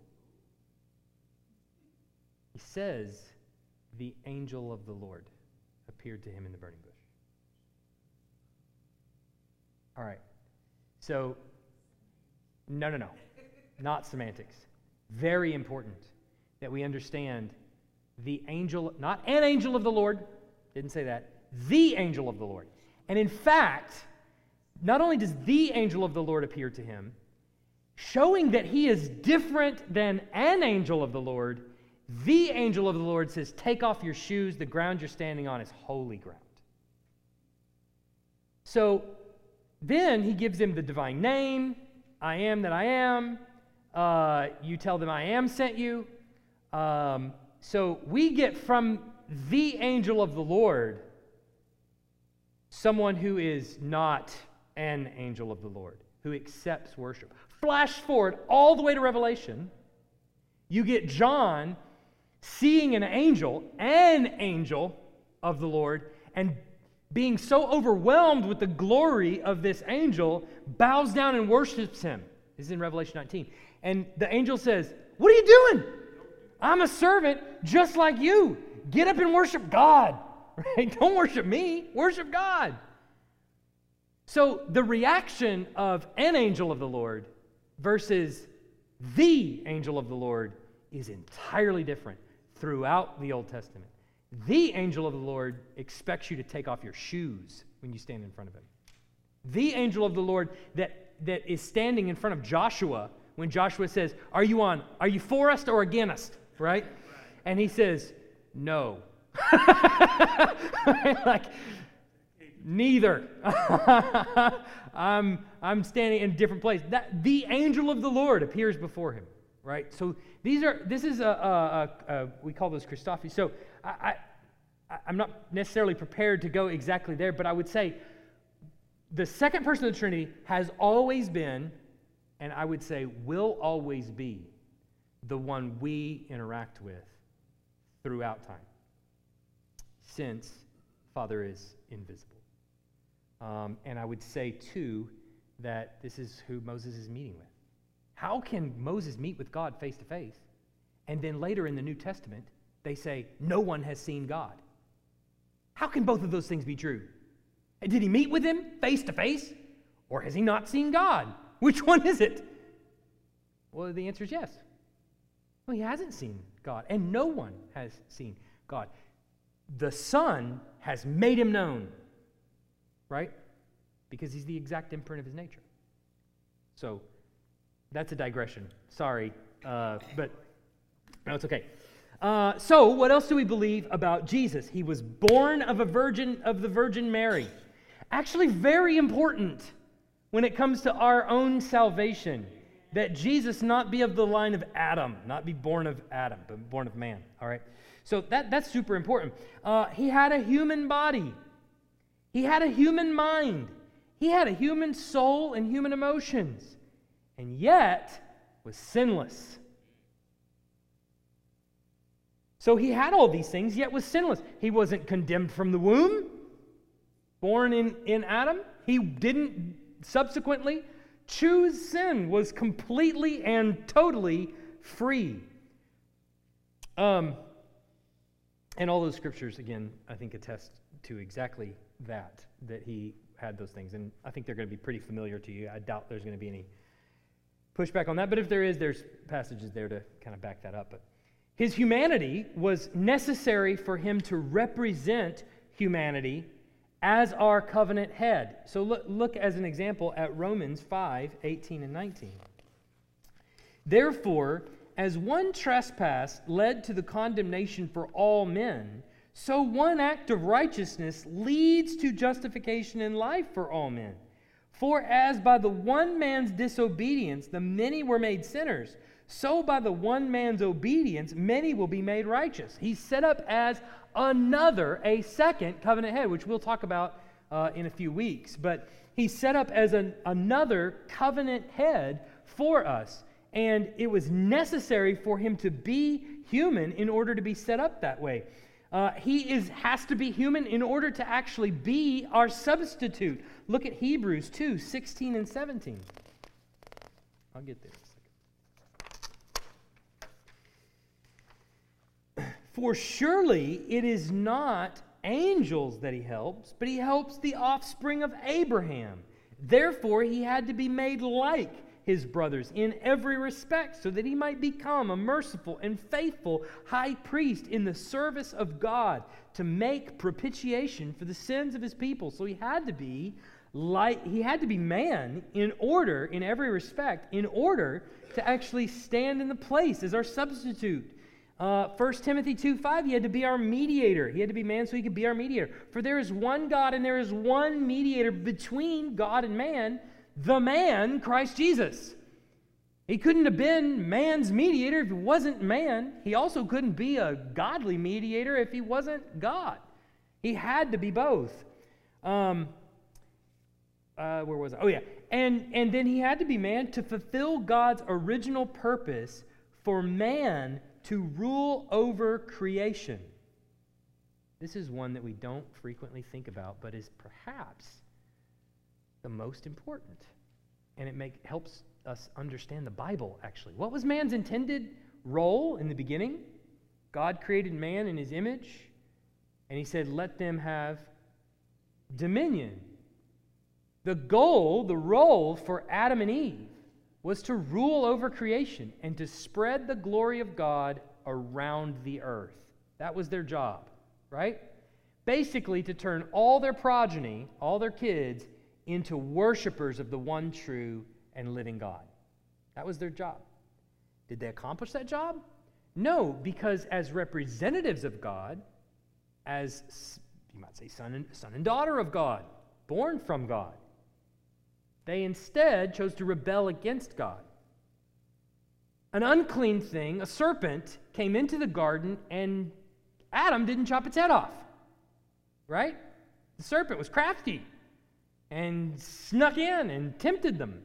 He says, the angel of the Lord appeared to him in the burning bush. All right. So, no, no, no. Not semantics. Very important that we understand the angel, not an angel of the Lord, didn't say that, the angel of the Lord. And in fact, not only does the angel of the Lord appear to him, showing that he is different than an angel of the Lord, the angel of the Lord says, Take off your shoes. The ground you're standing on is holy ground. So then he gives him the divine name I am that I am. Uh, you tell them I am sent you. Um, so we get from the angel of the Lord someone who is not an angel of the Lord, who accepts worship. Flash forward all the way to Revelation, you get John seeing an angel, an angel of the Lord, and being so overwhelmed with the glory of this angel, bows down and worships him. This is in Revelation 19. And the angel says, What are you doing? I'm a servant just like you. Get up and worship God. Right? Don't worship me, worship God. So the reaction of an angel of the Lord versus the angel of the Lord is entirely different throughout the Old Testament. The angel of the Lord expects you to take off your shoes when you stand in front of him. The angel of the Lord that, that is standing in front of Joshua when Joshua says, Are you on? Are you for us or against? Right? And he says, No. like, neither. I'm, I'm standing in a different place. That, the angel of the Lord appears before him, right? So these are, this is a, a, a, a we call those Christophanies. So I, I, I'm not necessarily prepared to go exactly there, but I would say the second person of the Trinity has always been, and I would say will always be, the one we interact with throughout time, since Father is invisible. Um, and I would say, too, that this is who Moses is meeting with. How can Moses meet with God face to face? And then later in the New Testament, they say, No one has seen God. How can both of those things be true? Did he meet with him face to face? Or has he not seen God? Which one is it? Well, the answer is yes. Well, he hasn't seen God, and no one has seen God. The Son has made him known right? Because he's the exact imprint of his nature. So that's a digression. Sorry, uh, but no, it's okay. Uh, so, what else do we believe about Jesus? He was born of a virgin of the Virgin Mary. Actually, very important when it comes to our own salvation that Jesus not be of the line of Adam, not be born of Adam, but born of man. All right. So that, that's super important. Uh, he had a human body. He had a human mind, he had a human soul and human emotions, and yet was sinless. So he had all these things, yet was sinless. He wasn't condemned from the womb, born in, in Adam. He didn't subsequently choose sin, was completely and totally free. Um, and all those scriptures, again, I think attest to exactly that, that he had those things. And I think they're going to be pretty familiar to you. I doubt there's going to be any pushback on that. But if there is, there's passages there to kind of back that up. But his humanity was necessary for him to represent humanity as our covenant head. So look, look as an example at Romans 5 18 and 19. Therefore, as one trespass led to the condemnation for all men, so one act of righteousness leads to justification in life for all men. For as by the one man's disobedience the many were made sinners, so by the one man's obedience many will be made righteous. He's set up as another, a second covenant head, which we'll talk about uh, in a few weeks. But he's set up as an, another covenant head for us. And it was necessary for him to be human in order to be set up that way. Uh, he is, has to be human in order to actually be our substitute. Look at Hebrews 2 16 and 17. I'll get there. in a second. For surely it is not angels that he helps, but he helps the offspring of Abraham. Therefore, he had to be made like his brothers in every respect, so that he might become a merciful and faithful high priest in the service of God to make propitiation for the sins of his people. So he had to be like he had to be man in order in every respect in order to actually stand in the place as our substitute uh, 1 Timothy 2 5, he had to be our mediator. He had to be man so he could be our mediator. For there is one God and there is one mediator between God and man, the man, Christ Jesus. He couldn't have been man's mediator if he wasn't man. He also couldn't be a godly mediator if he wasn't God. He had to be both. Um, uh, where was I? Oh, yeah. And, and then he had to be man to fulfill God's original purpose for man to rule over creation. This is one that we don't frequently think about, but is perhaps the most important. And it make, helps us understand the Bible, actually. What was man's intended role in the beginning? God created man in his image, and he said, Let them have dominion. The goal, the role for Adam and Eve was to rule over creation and to spread the glory of God around the earth. That was their job, right? Basically, to turn all their progeny, all their kids, into worshipers of the one true and living God. That was their job. Did they accomplish that job? No, because as representatives of God, as you might say, son and, son and daughter of God, born from God, they instead chose to rebel against God. An unclean thing, a serpent, came into the garden and Adam didn't chop its head off. Right? The serpent was crafty and snuck in and tempted them.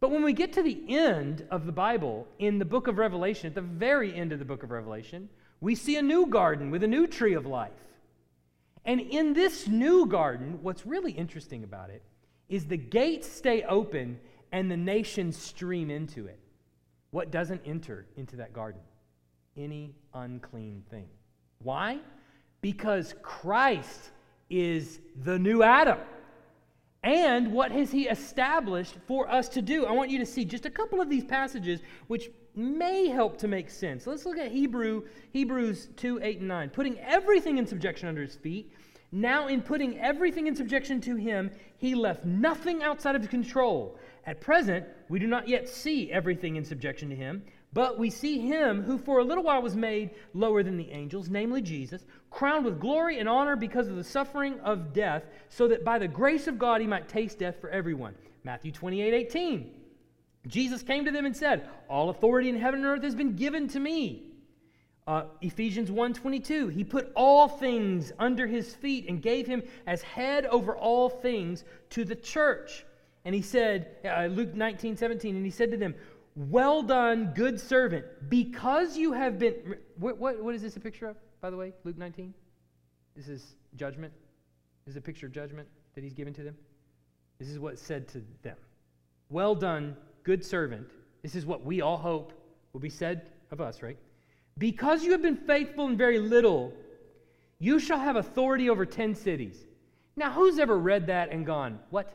But when we get to the end of the Bible, in the book of Revelation, at the very end of the book of Revelation, we see a new garden with a new tree of life. And in this new garden, what's really interesting about it is the gates stay open and the nations stream into it. What doesn't enter into that garden? Any unclean thing. Why? Because Christ is the new Adam. And what has he established for us to do? I want you to see just a couple of these passages which may help to make sense. Let's look at Hebrew, Hebrews 2, 8, and 9. Putting everything in subjection under his feet, now, in putting everything in subjection to him, he left nothing outside of his control. At present, we do not yet see everything in subjection to him, but we see him who for a little while was made lower than the angels, namely Jesus, crowned with glory and honor because of the suffering of death, so that by the grace of God he might taste death for everyone. Matthew 28 18. Jesus came to them and said, All authority in heaven and earth has been given to me. Uh, Ephesians 1:22, he put all things under his feet and gave him as head over all things to the church. And he said, uh, Luke 19, 17, and he said to them, Well done, good servant, because you have been. What, what, what is this a picture of, by the way? Luke 19? This is judgment. This is a picture of judgment that he's given to them. This is what's said to them. Well done, good servant. This is what we all hope will be said of us, right? Because you have been faithful in very little, you shall have authority over 10 cities. Now, who's ever read that and gone, What?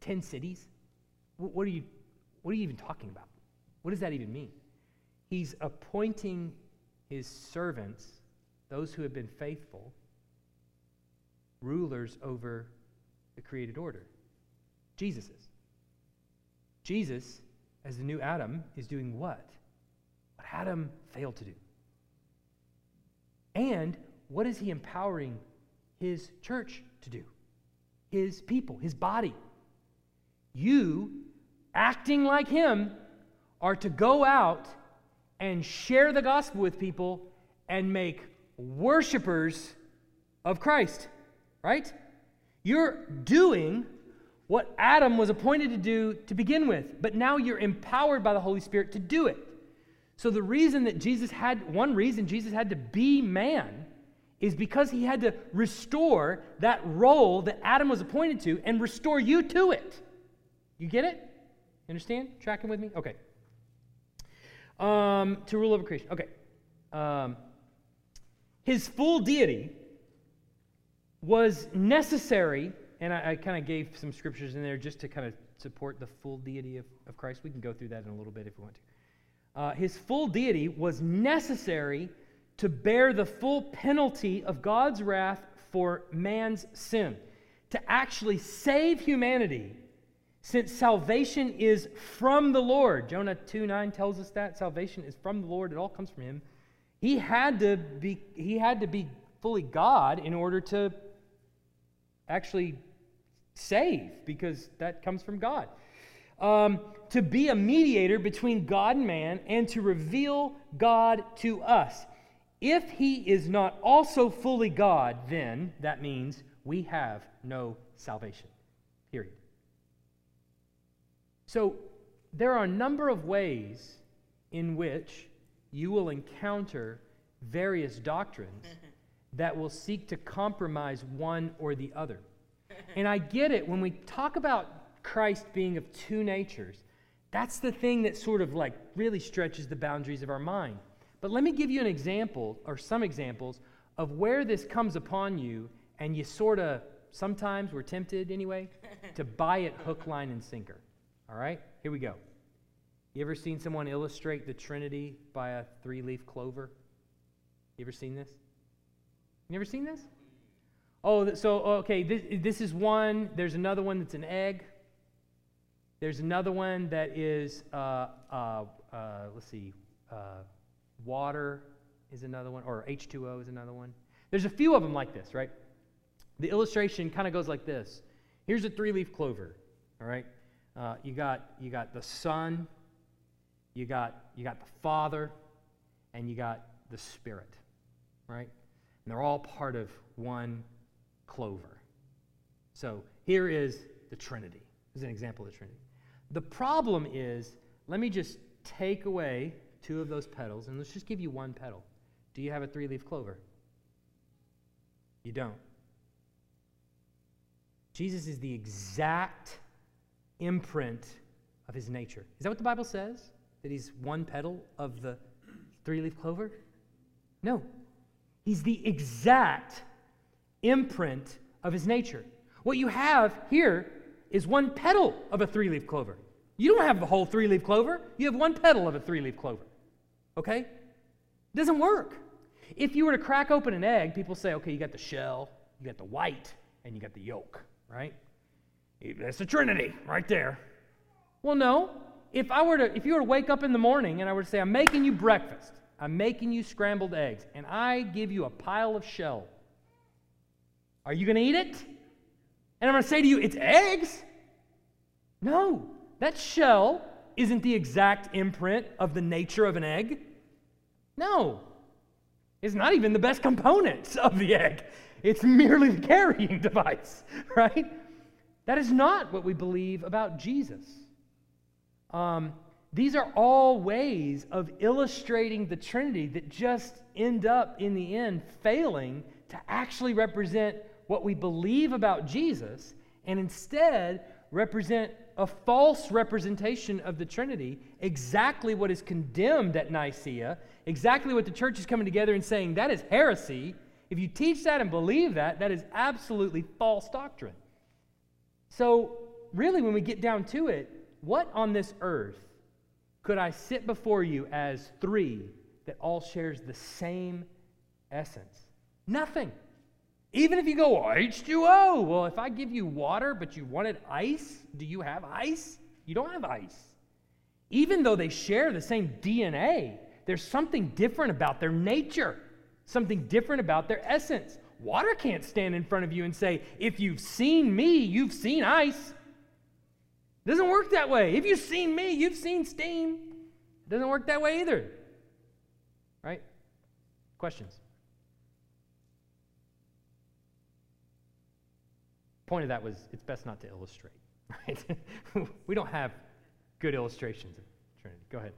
10 cities? What are you, what are you even talking about? What does that even mean? He's appointing his servants, those who have been faithful, rulers over the created order. Jesus is. Jesus, as the new Adam, is doing what? What Adam failed to do. And what is he empowering his church to do? His people, his body. You, acting like him, are to go out and share the gospel with people and make worshipers of Christ, right? You're doing what Adam was appointed to do to begin with, but now you're empowered by the Holy Spirit to do it. So, the reason that Jesus had, one reason Jesus had to be man is because he had to restore that role that Adam was appointed to and restore you to it. You get it? Understand? Tracking with me? Okay. Um, to rule over creation. Okay. Um, his full deity was necessary, and I, I kind of gave some scriptures in there just to kind of support the full deity of, of Christ. We can go through that in a little bit if we want to uh, his full deity was necessary to bear the full penalty of God's wrath for man's sin, to actually save humanity, since salvation is from the Lord. Jonah 2 9 tells us that salvation is from the Lord, it all comes from him. He had to be, he had to be fully God in order to actually save, because that comes from God um, to be a mediator between God and man and to reveal God to us. If he is not also fully God, then that means we have no salvation. So there are a number of ways in which you will encounter various doctrines mm-hmm. that will seek to compromise one or the other. And I get it when we talk about Christ being of two natures, that's the thing that sort of like really stretches the boundaries of our mind. But let me give you an example or some examples of where this comes upon you and you sort of sometimes we're tempted anyway, to buy it hook, line, and sinker. All right? Here we go. You ever seen someone illustrate the Trinity by a three leaf clover? You ever seen this? You ever seen this? Oh, so, okay, this, this is one. There's another one that's an egg. There's another one that is, uh, uh, uh, let's see, uh, water is another one, or H2O is another one. There's a few of them like this, right? The illustration kind of goes like this. Here's a three-leaf clover, all right? Uh, you got you got the Son, you got you got the Father, and you got the Spirit, right? And they're all part of one clover. So here is the Trinity. This is an example of the Trinity. The problem is, let me just take away two of those petals, and let's just give you one petal. Do you have a three leaf clover? You don't. Jesus is the exact imprint of his nature. Is that what the Bible says? That he's one petal of the three leaf clover? No. He's the exact imprint of his nature. What you have here is one petal of a three leaf clover. You don't have the whole three leaf clover, you have one petal of a three leaf clover. Okay? It doesn't work. If you were to crack open an egg, people say, okay, you got the shell, you got the white, and you got the yolk, right? That's the Trinity right there. Well, no. If I were to, if you were to wake up in the morning and I were to say, I'm making you breakfast, I'm making you scrambled eggs, and I give you a pile of shell, are you going to eat it? And I'm going to say to you, it's eggs? No. That shell isn't the exact imprint of the nature of an egg. No. It's not even the best components of the egg. It's merely the carrying device, right? That is not what we believe about Jesus. Um, these are all ways of illustrating the Trinity that just end up, in the end, failing to actually represent what we believe about Jesus and instead represent a false representation of the Trinity, exactly what is condemned at Nicaea, exactly what the church is coming together and saying that is heresy. If you teach that and believe that, that is absolutely false doctrine. So, really, when we get down to it, what on this earth could I sit before you as three that all shares the same essence? Nothing. Even if you go H2O, well, if I give you water but you wanted ice, do you have ice? You don't have ice. Even though they share the same DNA, there's something different about their nature, something different about their essence. Water can't stand in front of you and say, if you've seen me, you've seen ice. It doesn't work that way. If you've seen me, you've seen steam. It doesn't work that way either. Right? Questions? point of that was it's best not to illustrate, right? we don't have good illustrations of Trinity. Go ahead.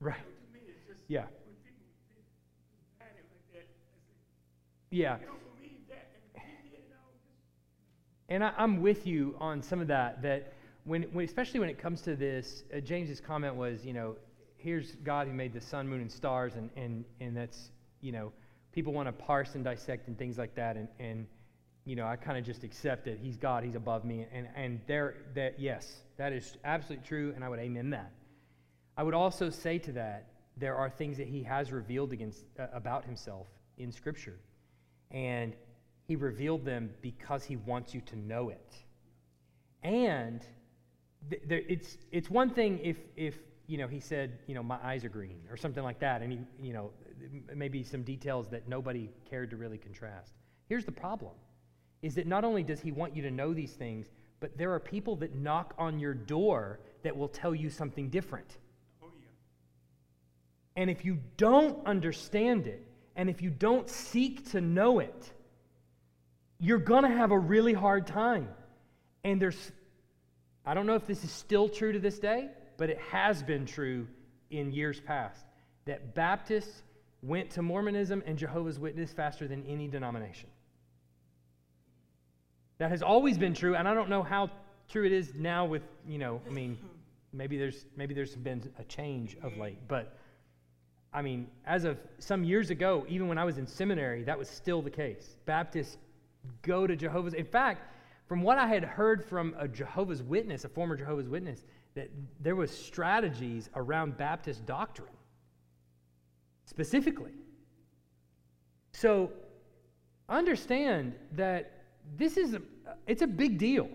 Right. Just, yeah. yeah. And I, am with you on some of that. That when, when especially when it comes to this, uh, James's comment was, you know, here's God who made the sun, moon, and stars, and and and that's, you know, people want to parse and dissect and things like that, and and you know, I kind of just accept that He's God, He's above me, and and there that yes, that is absolutely true, and I would amen that. I would also say to that, there are things that he has revealed against, uh, about himself in Scripture. And he revealed them because he wants you to know it. And th- there, it's, it's one thing if, if you know, he said, you know, my eyes are green or something like that, and he, you know, maybe some details that nobody cared to really contrast. Here's the problem is that not only does he want you to know these things, but there are people that knock on your door that will tell you something different. And if you don't understand it, and if you don't seek to know it, you're going to have a really hard time. And there's, I don't know if this is still true to this day, but it has been true in years past that Baptists went to Mormonism and Jehovah's Witness faster than any denomination. That has always been true, and I don't know how true it is now with, you know, I mean, maybe there's maybe there's been a change of late, but I mean, as of some years ago, even when I was in seminary, that was still the case. Baptists go to Jehovah's. In fact, from what I had heard from a Jehovah's Witness, a former Jehovah's Witness, that there was strategies around Baptist doctrine specifically. So understand that this is a, it's a big deal.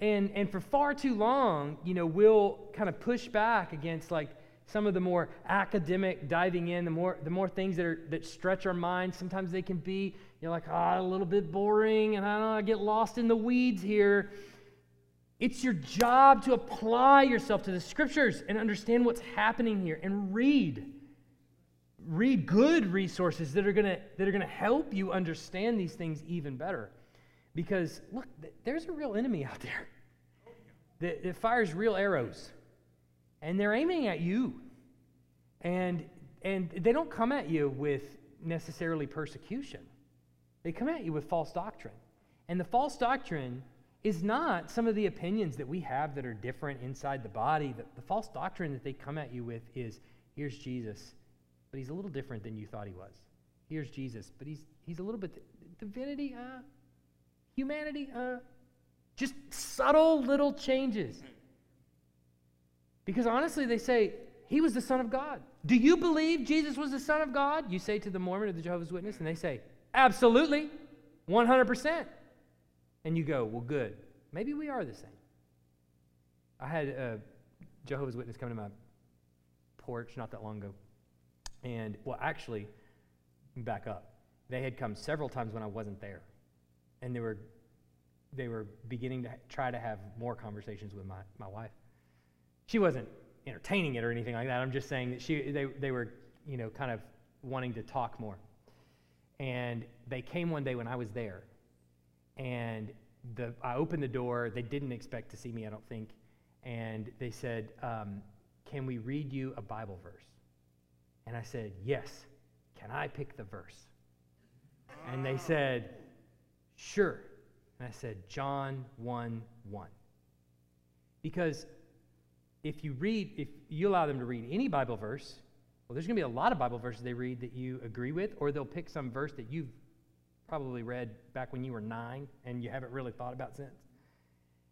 And, and for far too long, you know, we'll kind of push back against like some of the more academic diving in, the more, the more things that, are, that stretch our minds. Sometimes they can be, you're like, ah, oh, a little bit boring, and I don't know, I get lost in the weeds here. It's your job to apply yourself to the scriptures and understand what's happening here and read. Read good resources that are gonna, that are gonna help you understand these things even better. Because, look, there's a real enemy out there that, that fires real arrows, and they're aiming at you. And, and they don't come at you with necessarily persecution, they come at you with false doctrine. And the false doctrine is not some of the opinions that we have that are different inside the body. The, the false doctrine that they come at you with is here's Jesus, but he's a little different than you thought he was. Here's Jesus, but he's, he's a little bit divinity, uh, humanity, uh, just subtle little changes. Because honestly, they say, He was the Son of God. Do you believe Jesus was the Son of God? You say to the Mormon or the Jehovah's Witness, and they say, Absolutely, 100%. And you go, Well, good. Maybe we are the same. I had a Jehovah's Witness come to my porch not that long ago. And, well, actually, back up. They had come several times when I wasn't there and they were they were beginning to try to have more conversations with my, my wife. She wasn't entertaining it or anything like that. I'm just saying that she they, they were, you know, kind of wanting to talk more. And they came one day when I was there. And the, I opened the door. They didn't expect to see me, I don't think. And they said, um, Can we read you a Bible verse? And I said, Yes. Can I pick the verse? And they said, Sure. And I said, John 1 1. Because if you read, if you allow them to read any Bible verse, well, there's going to be a lot of Bible verses they read that you agree with, or they'll pick some verse that you've probably read back when you were nine and you haven't really thought about since.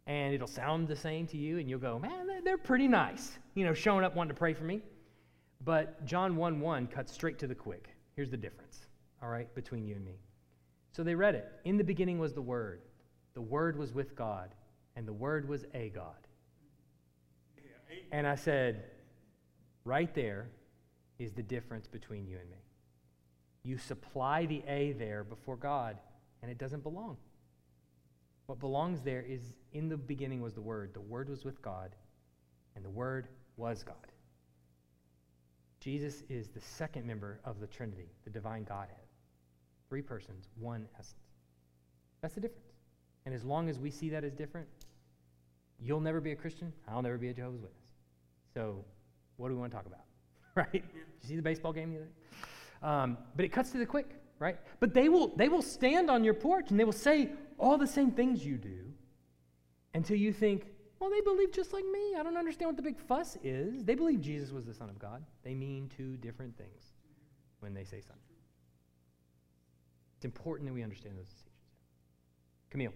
And it'll sound the same to you, and you'll go, man, they're pretty nice, you know, showing up wanting to pray for me. But John 1 1 cuts straight to the quick. Here's the difference, all right, between you and me. So they read it. In the beginning was the Word. The Word was with God, and the Word was a God. And I said, right there is the difference between you and me. You supply the A there before God, and it doesn't belong. What belongs there is in the beginning was the Word. The Word was with God, and the Word was God. Jesus is the second member of the Trinity, the divine Godhead. Three persons, one essence. That's the difference. And as long as we see that as different, you'll never be a Christian. I'll never be a Jehovah's Witness. So, what do we want to talk about? right? Did you see the baseball game the other day? Um, but it cuts to the quick, right? But they will, they will stand on your porch and they will say all the same things you do until you think, well, they believe just like me. I don't understand what the big fuss is. They believe Jesus was the Son of God. They mean two different things when they say something. It's important that we understand those distinctions. Camille.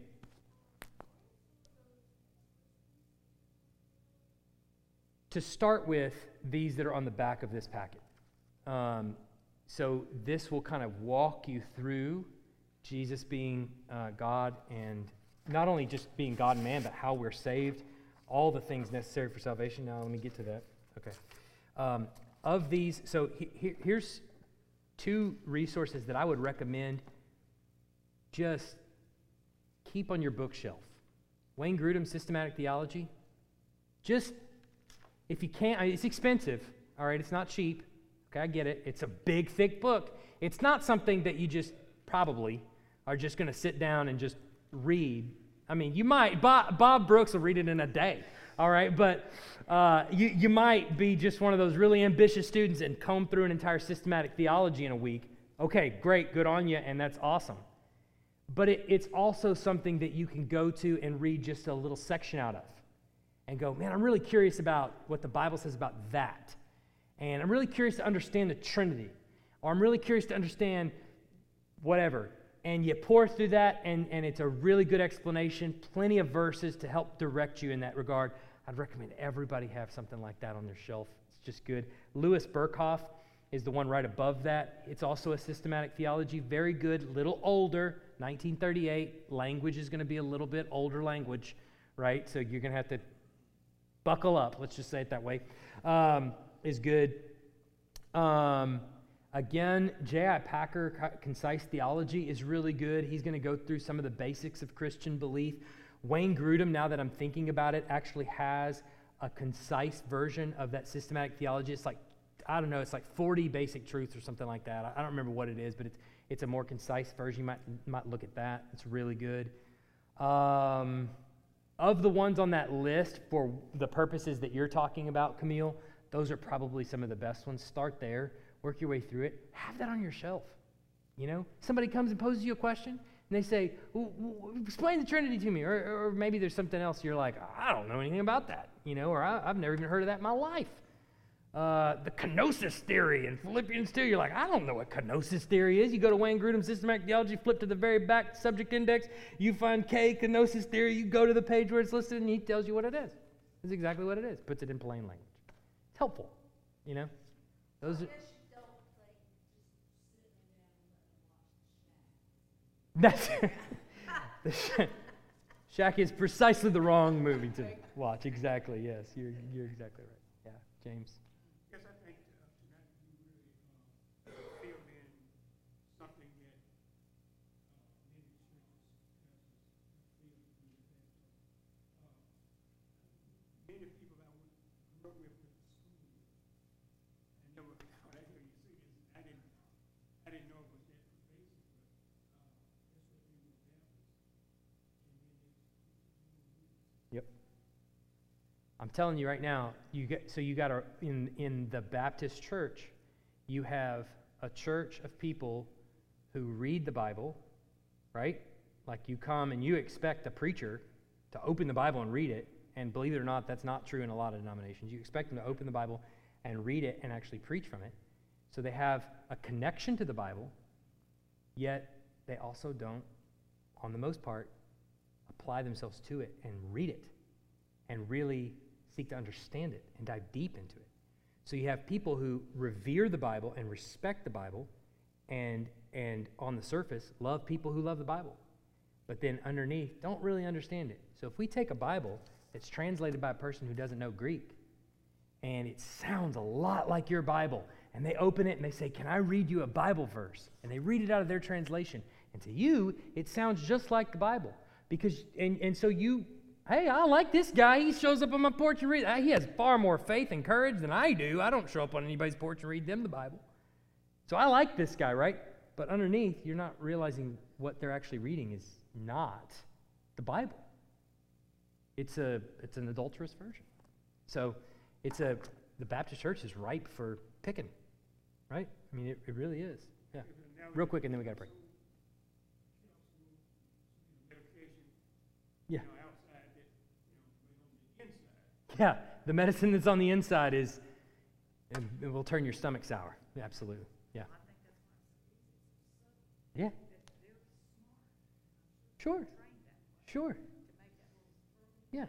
To start with, these that are on the back of this packet. Um, so this will kind of walk you through Jesus being uh, God and not only just being God and man, but how we're saved, all the things necessary for salvation. Now, let me get to that. Okay. Um, of these, so he, he, here's two resources that I would recommend just keep on your bookshelf. Wayne Grudem, Systematic Theology. Just, if you can't, it's expensive, all right? It's not cheap. Okay, I get it. It's a big, thick book. It's not something that you just probably are just going to sit down and just read. I mean, you might, Bob, Bob Brooks will read it in a day, all right? But uh, you, you might be just one of those really ambitious students and comb through an entire systematic theology in a week. Okay, great, good on you, and that's awesome. But it, it's also something that you can go to and read just a little section out of and go, man, I'm really curious about what the Bible says about that. And I'm really curious to understand the Trinity. Or I'm really curious to understand whatever. And you pore through that, and, and it's a really good explanation, plenty of verses to help direct you in that regard. I'd recommend everybody have something like that on their shelf. It's just good. Louis Berkhof is the one right above that. It's also a systematic theology, very good, little older, 1938. Language is going to be a little bit older language, right? So you're going to have to buckle up, let's just say it that way. Um, is good. Um, Again, J.I. Packer, Concise Theology, is really good. He's going to go through some of the basics of Christian belief. Wayne Grudem, now that I'm thinking about it, actually has a concise version of that systematic theology. It's like, I don't know, it's like 40 basic truths or something like that. I don't remember what it is, but it's, it's a more concise version. You might, might look at that. It's really good. Um, of the ones on that list, for the purposes that you're talking about, Camille, those are probably some of the best ones. Start there work your way through it, have that on your shelf. You know, somebody comes and poses you a question, and they say, "Explain the Trinity to me," or, or maybe there's something else. You're like, "I don't know anything about that," you know, or I, have never even heard of that in my life. Uh, the kenosis theory in Philippians 2, you're like, I don't know what kenosis theory is. You go to Wayne Grudem's Systematic Theology, flip to the very back subject index, you find K, kenosis theory, you go to the page where it's listed, and he tells you what it is. It's exactly what it is, puts it in plain language. It's helpful, you know? Those are, That's the Shack is precisely the wrong movie to watch. Exactly. Yes, you're you're exactly right. Yeah, James. Yes, I think uh, tonight you really uh, filled in something that uh, many churches have failed to do. Uh, many people I grew up with at school, I never, when I hear you say this, I didn't, I didn't know it was that pervasive, but I'm telling you right now, you get so you got a in in the Baptist church, you have a church of people who read the Bible, right? Like you come and you expect a preacher to open the Bible and read it, and believe it or not, that's not true in a lot of denominations. You expect them to open the Bible and read it and actually preach from it. So they have a connection to the Bible, yet they also don't, on the most part, apply themselves to it and read it and really seek to understand it and dive deep into it. So you have people who revere the Bible and respect the Bible and and on the surface love people who love the Bible. But then underneath don't really understand it. So if we take a Bible that's translated by a person who doesn't know Greek and it sounds a lot like your Bible and they open it and they say, "Can I read you a Bible verse?" and they read it out of their translation. And to you, it sounds just like the Bible. Because and, and so you Hey, I like this guy. He shows up on my porch and reads. He has far more faith and courage than I do. I don't show up on anybody's porch and read them the Bible. So I like this guy, right? But underneath, you're not realizing what they're actually reading is not the Bible. It's a it's an adulterous version. So it's a the Baptist church is ripe for picking, right? I mean, it, it really is. Yeah. Real quick, and then we got to pray. Yeah. Yeah, the medicine that's on the inside is, it will turn your stomach sour. Yeah, absolutely. Yeah. Yeah. Sure. Sure. Yeah.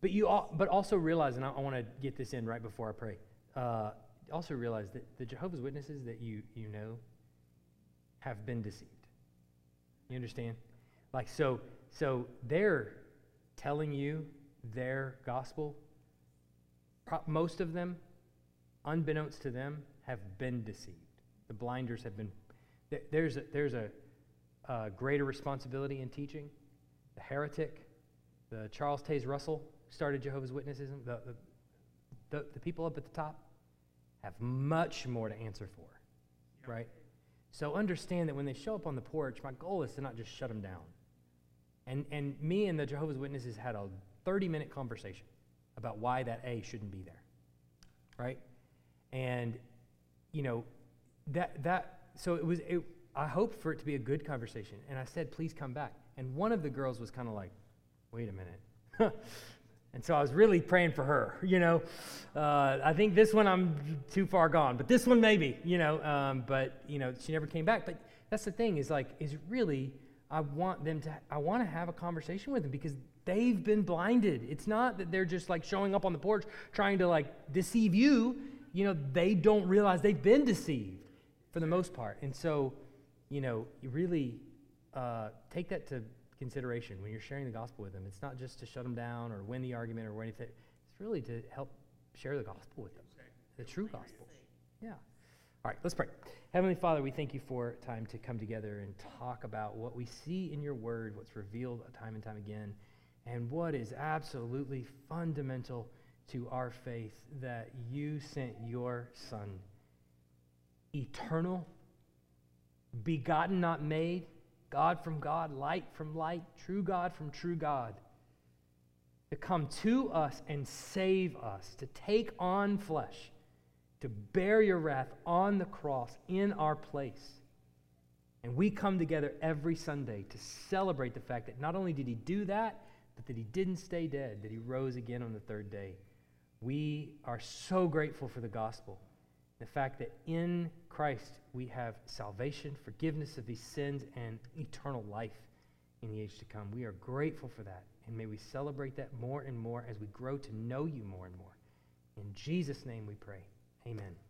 But you, all, but also realize, and I, I want to get this in right before I pray. Uh, also realize that the Jehovah's Witnesses that you you know have been deceived. You understand? Like so, so they're telling you their gospel, most of them, unbeknownst to them, have been deceived. The blinders have been. There's a, there's a, a greater responsibility in teaching. The heretic, the Charles Taze Russell started Jehovah's Witnesses. The, the, the, the people up at the top have much more to answer for, right? So understand that when they show up on the porch, my goal is to not just shut them down. And, and me and the Jehovah's Witnesses had a 30 minute conversation about why that A shouldn't be there. Right? And, you know, that, that, so it was, it, I hoped for it to be a good conversation. And I said, please come back. And one of the girls was kind of like, wait a minute. and so I was really praying for her, you know. Uh, I think this one I'm too far gone, but this one maybe, you know. Um, but, you know, she never came back. But that's the thing is like, is really, I want them to, I want to have a conversation with them because they've been blinded. It's not that they're just like showing up on the porch trying to like deceive you. You know, they don't realize they've been deceived for the most part. And so, you know, you really uh, take that to consideration when you're sharing the gospel with them. It's not just to shut them down or win the argument or anything. It's really to help share the gospel with them, the true gospel. Yeah. All right, let's pray. Heavenly Father, we thank you for time to come together and talk about what we see in your word, what's revealed time and time again, and what is absolutely fundamental to our faith that you sent your Son, eternal, begotten, not made, God from God, light from light, true God from true God, to come to us and save us, to take on flesh, to bear your wrath on the cross in our place. And we come together every Sunday to celebrate the fact that not only did he do that, but that he didn't stay dead, that he rose again on the third day. We are so grateful for the gospel. The fact that in Christ we have salvation, forgiveness of these sins, and eternal life in the age to come. We are grateful for that. And may we celebrate that more and more as we grow to know you more and more. In Jesus' name we pray. Amen.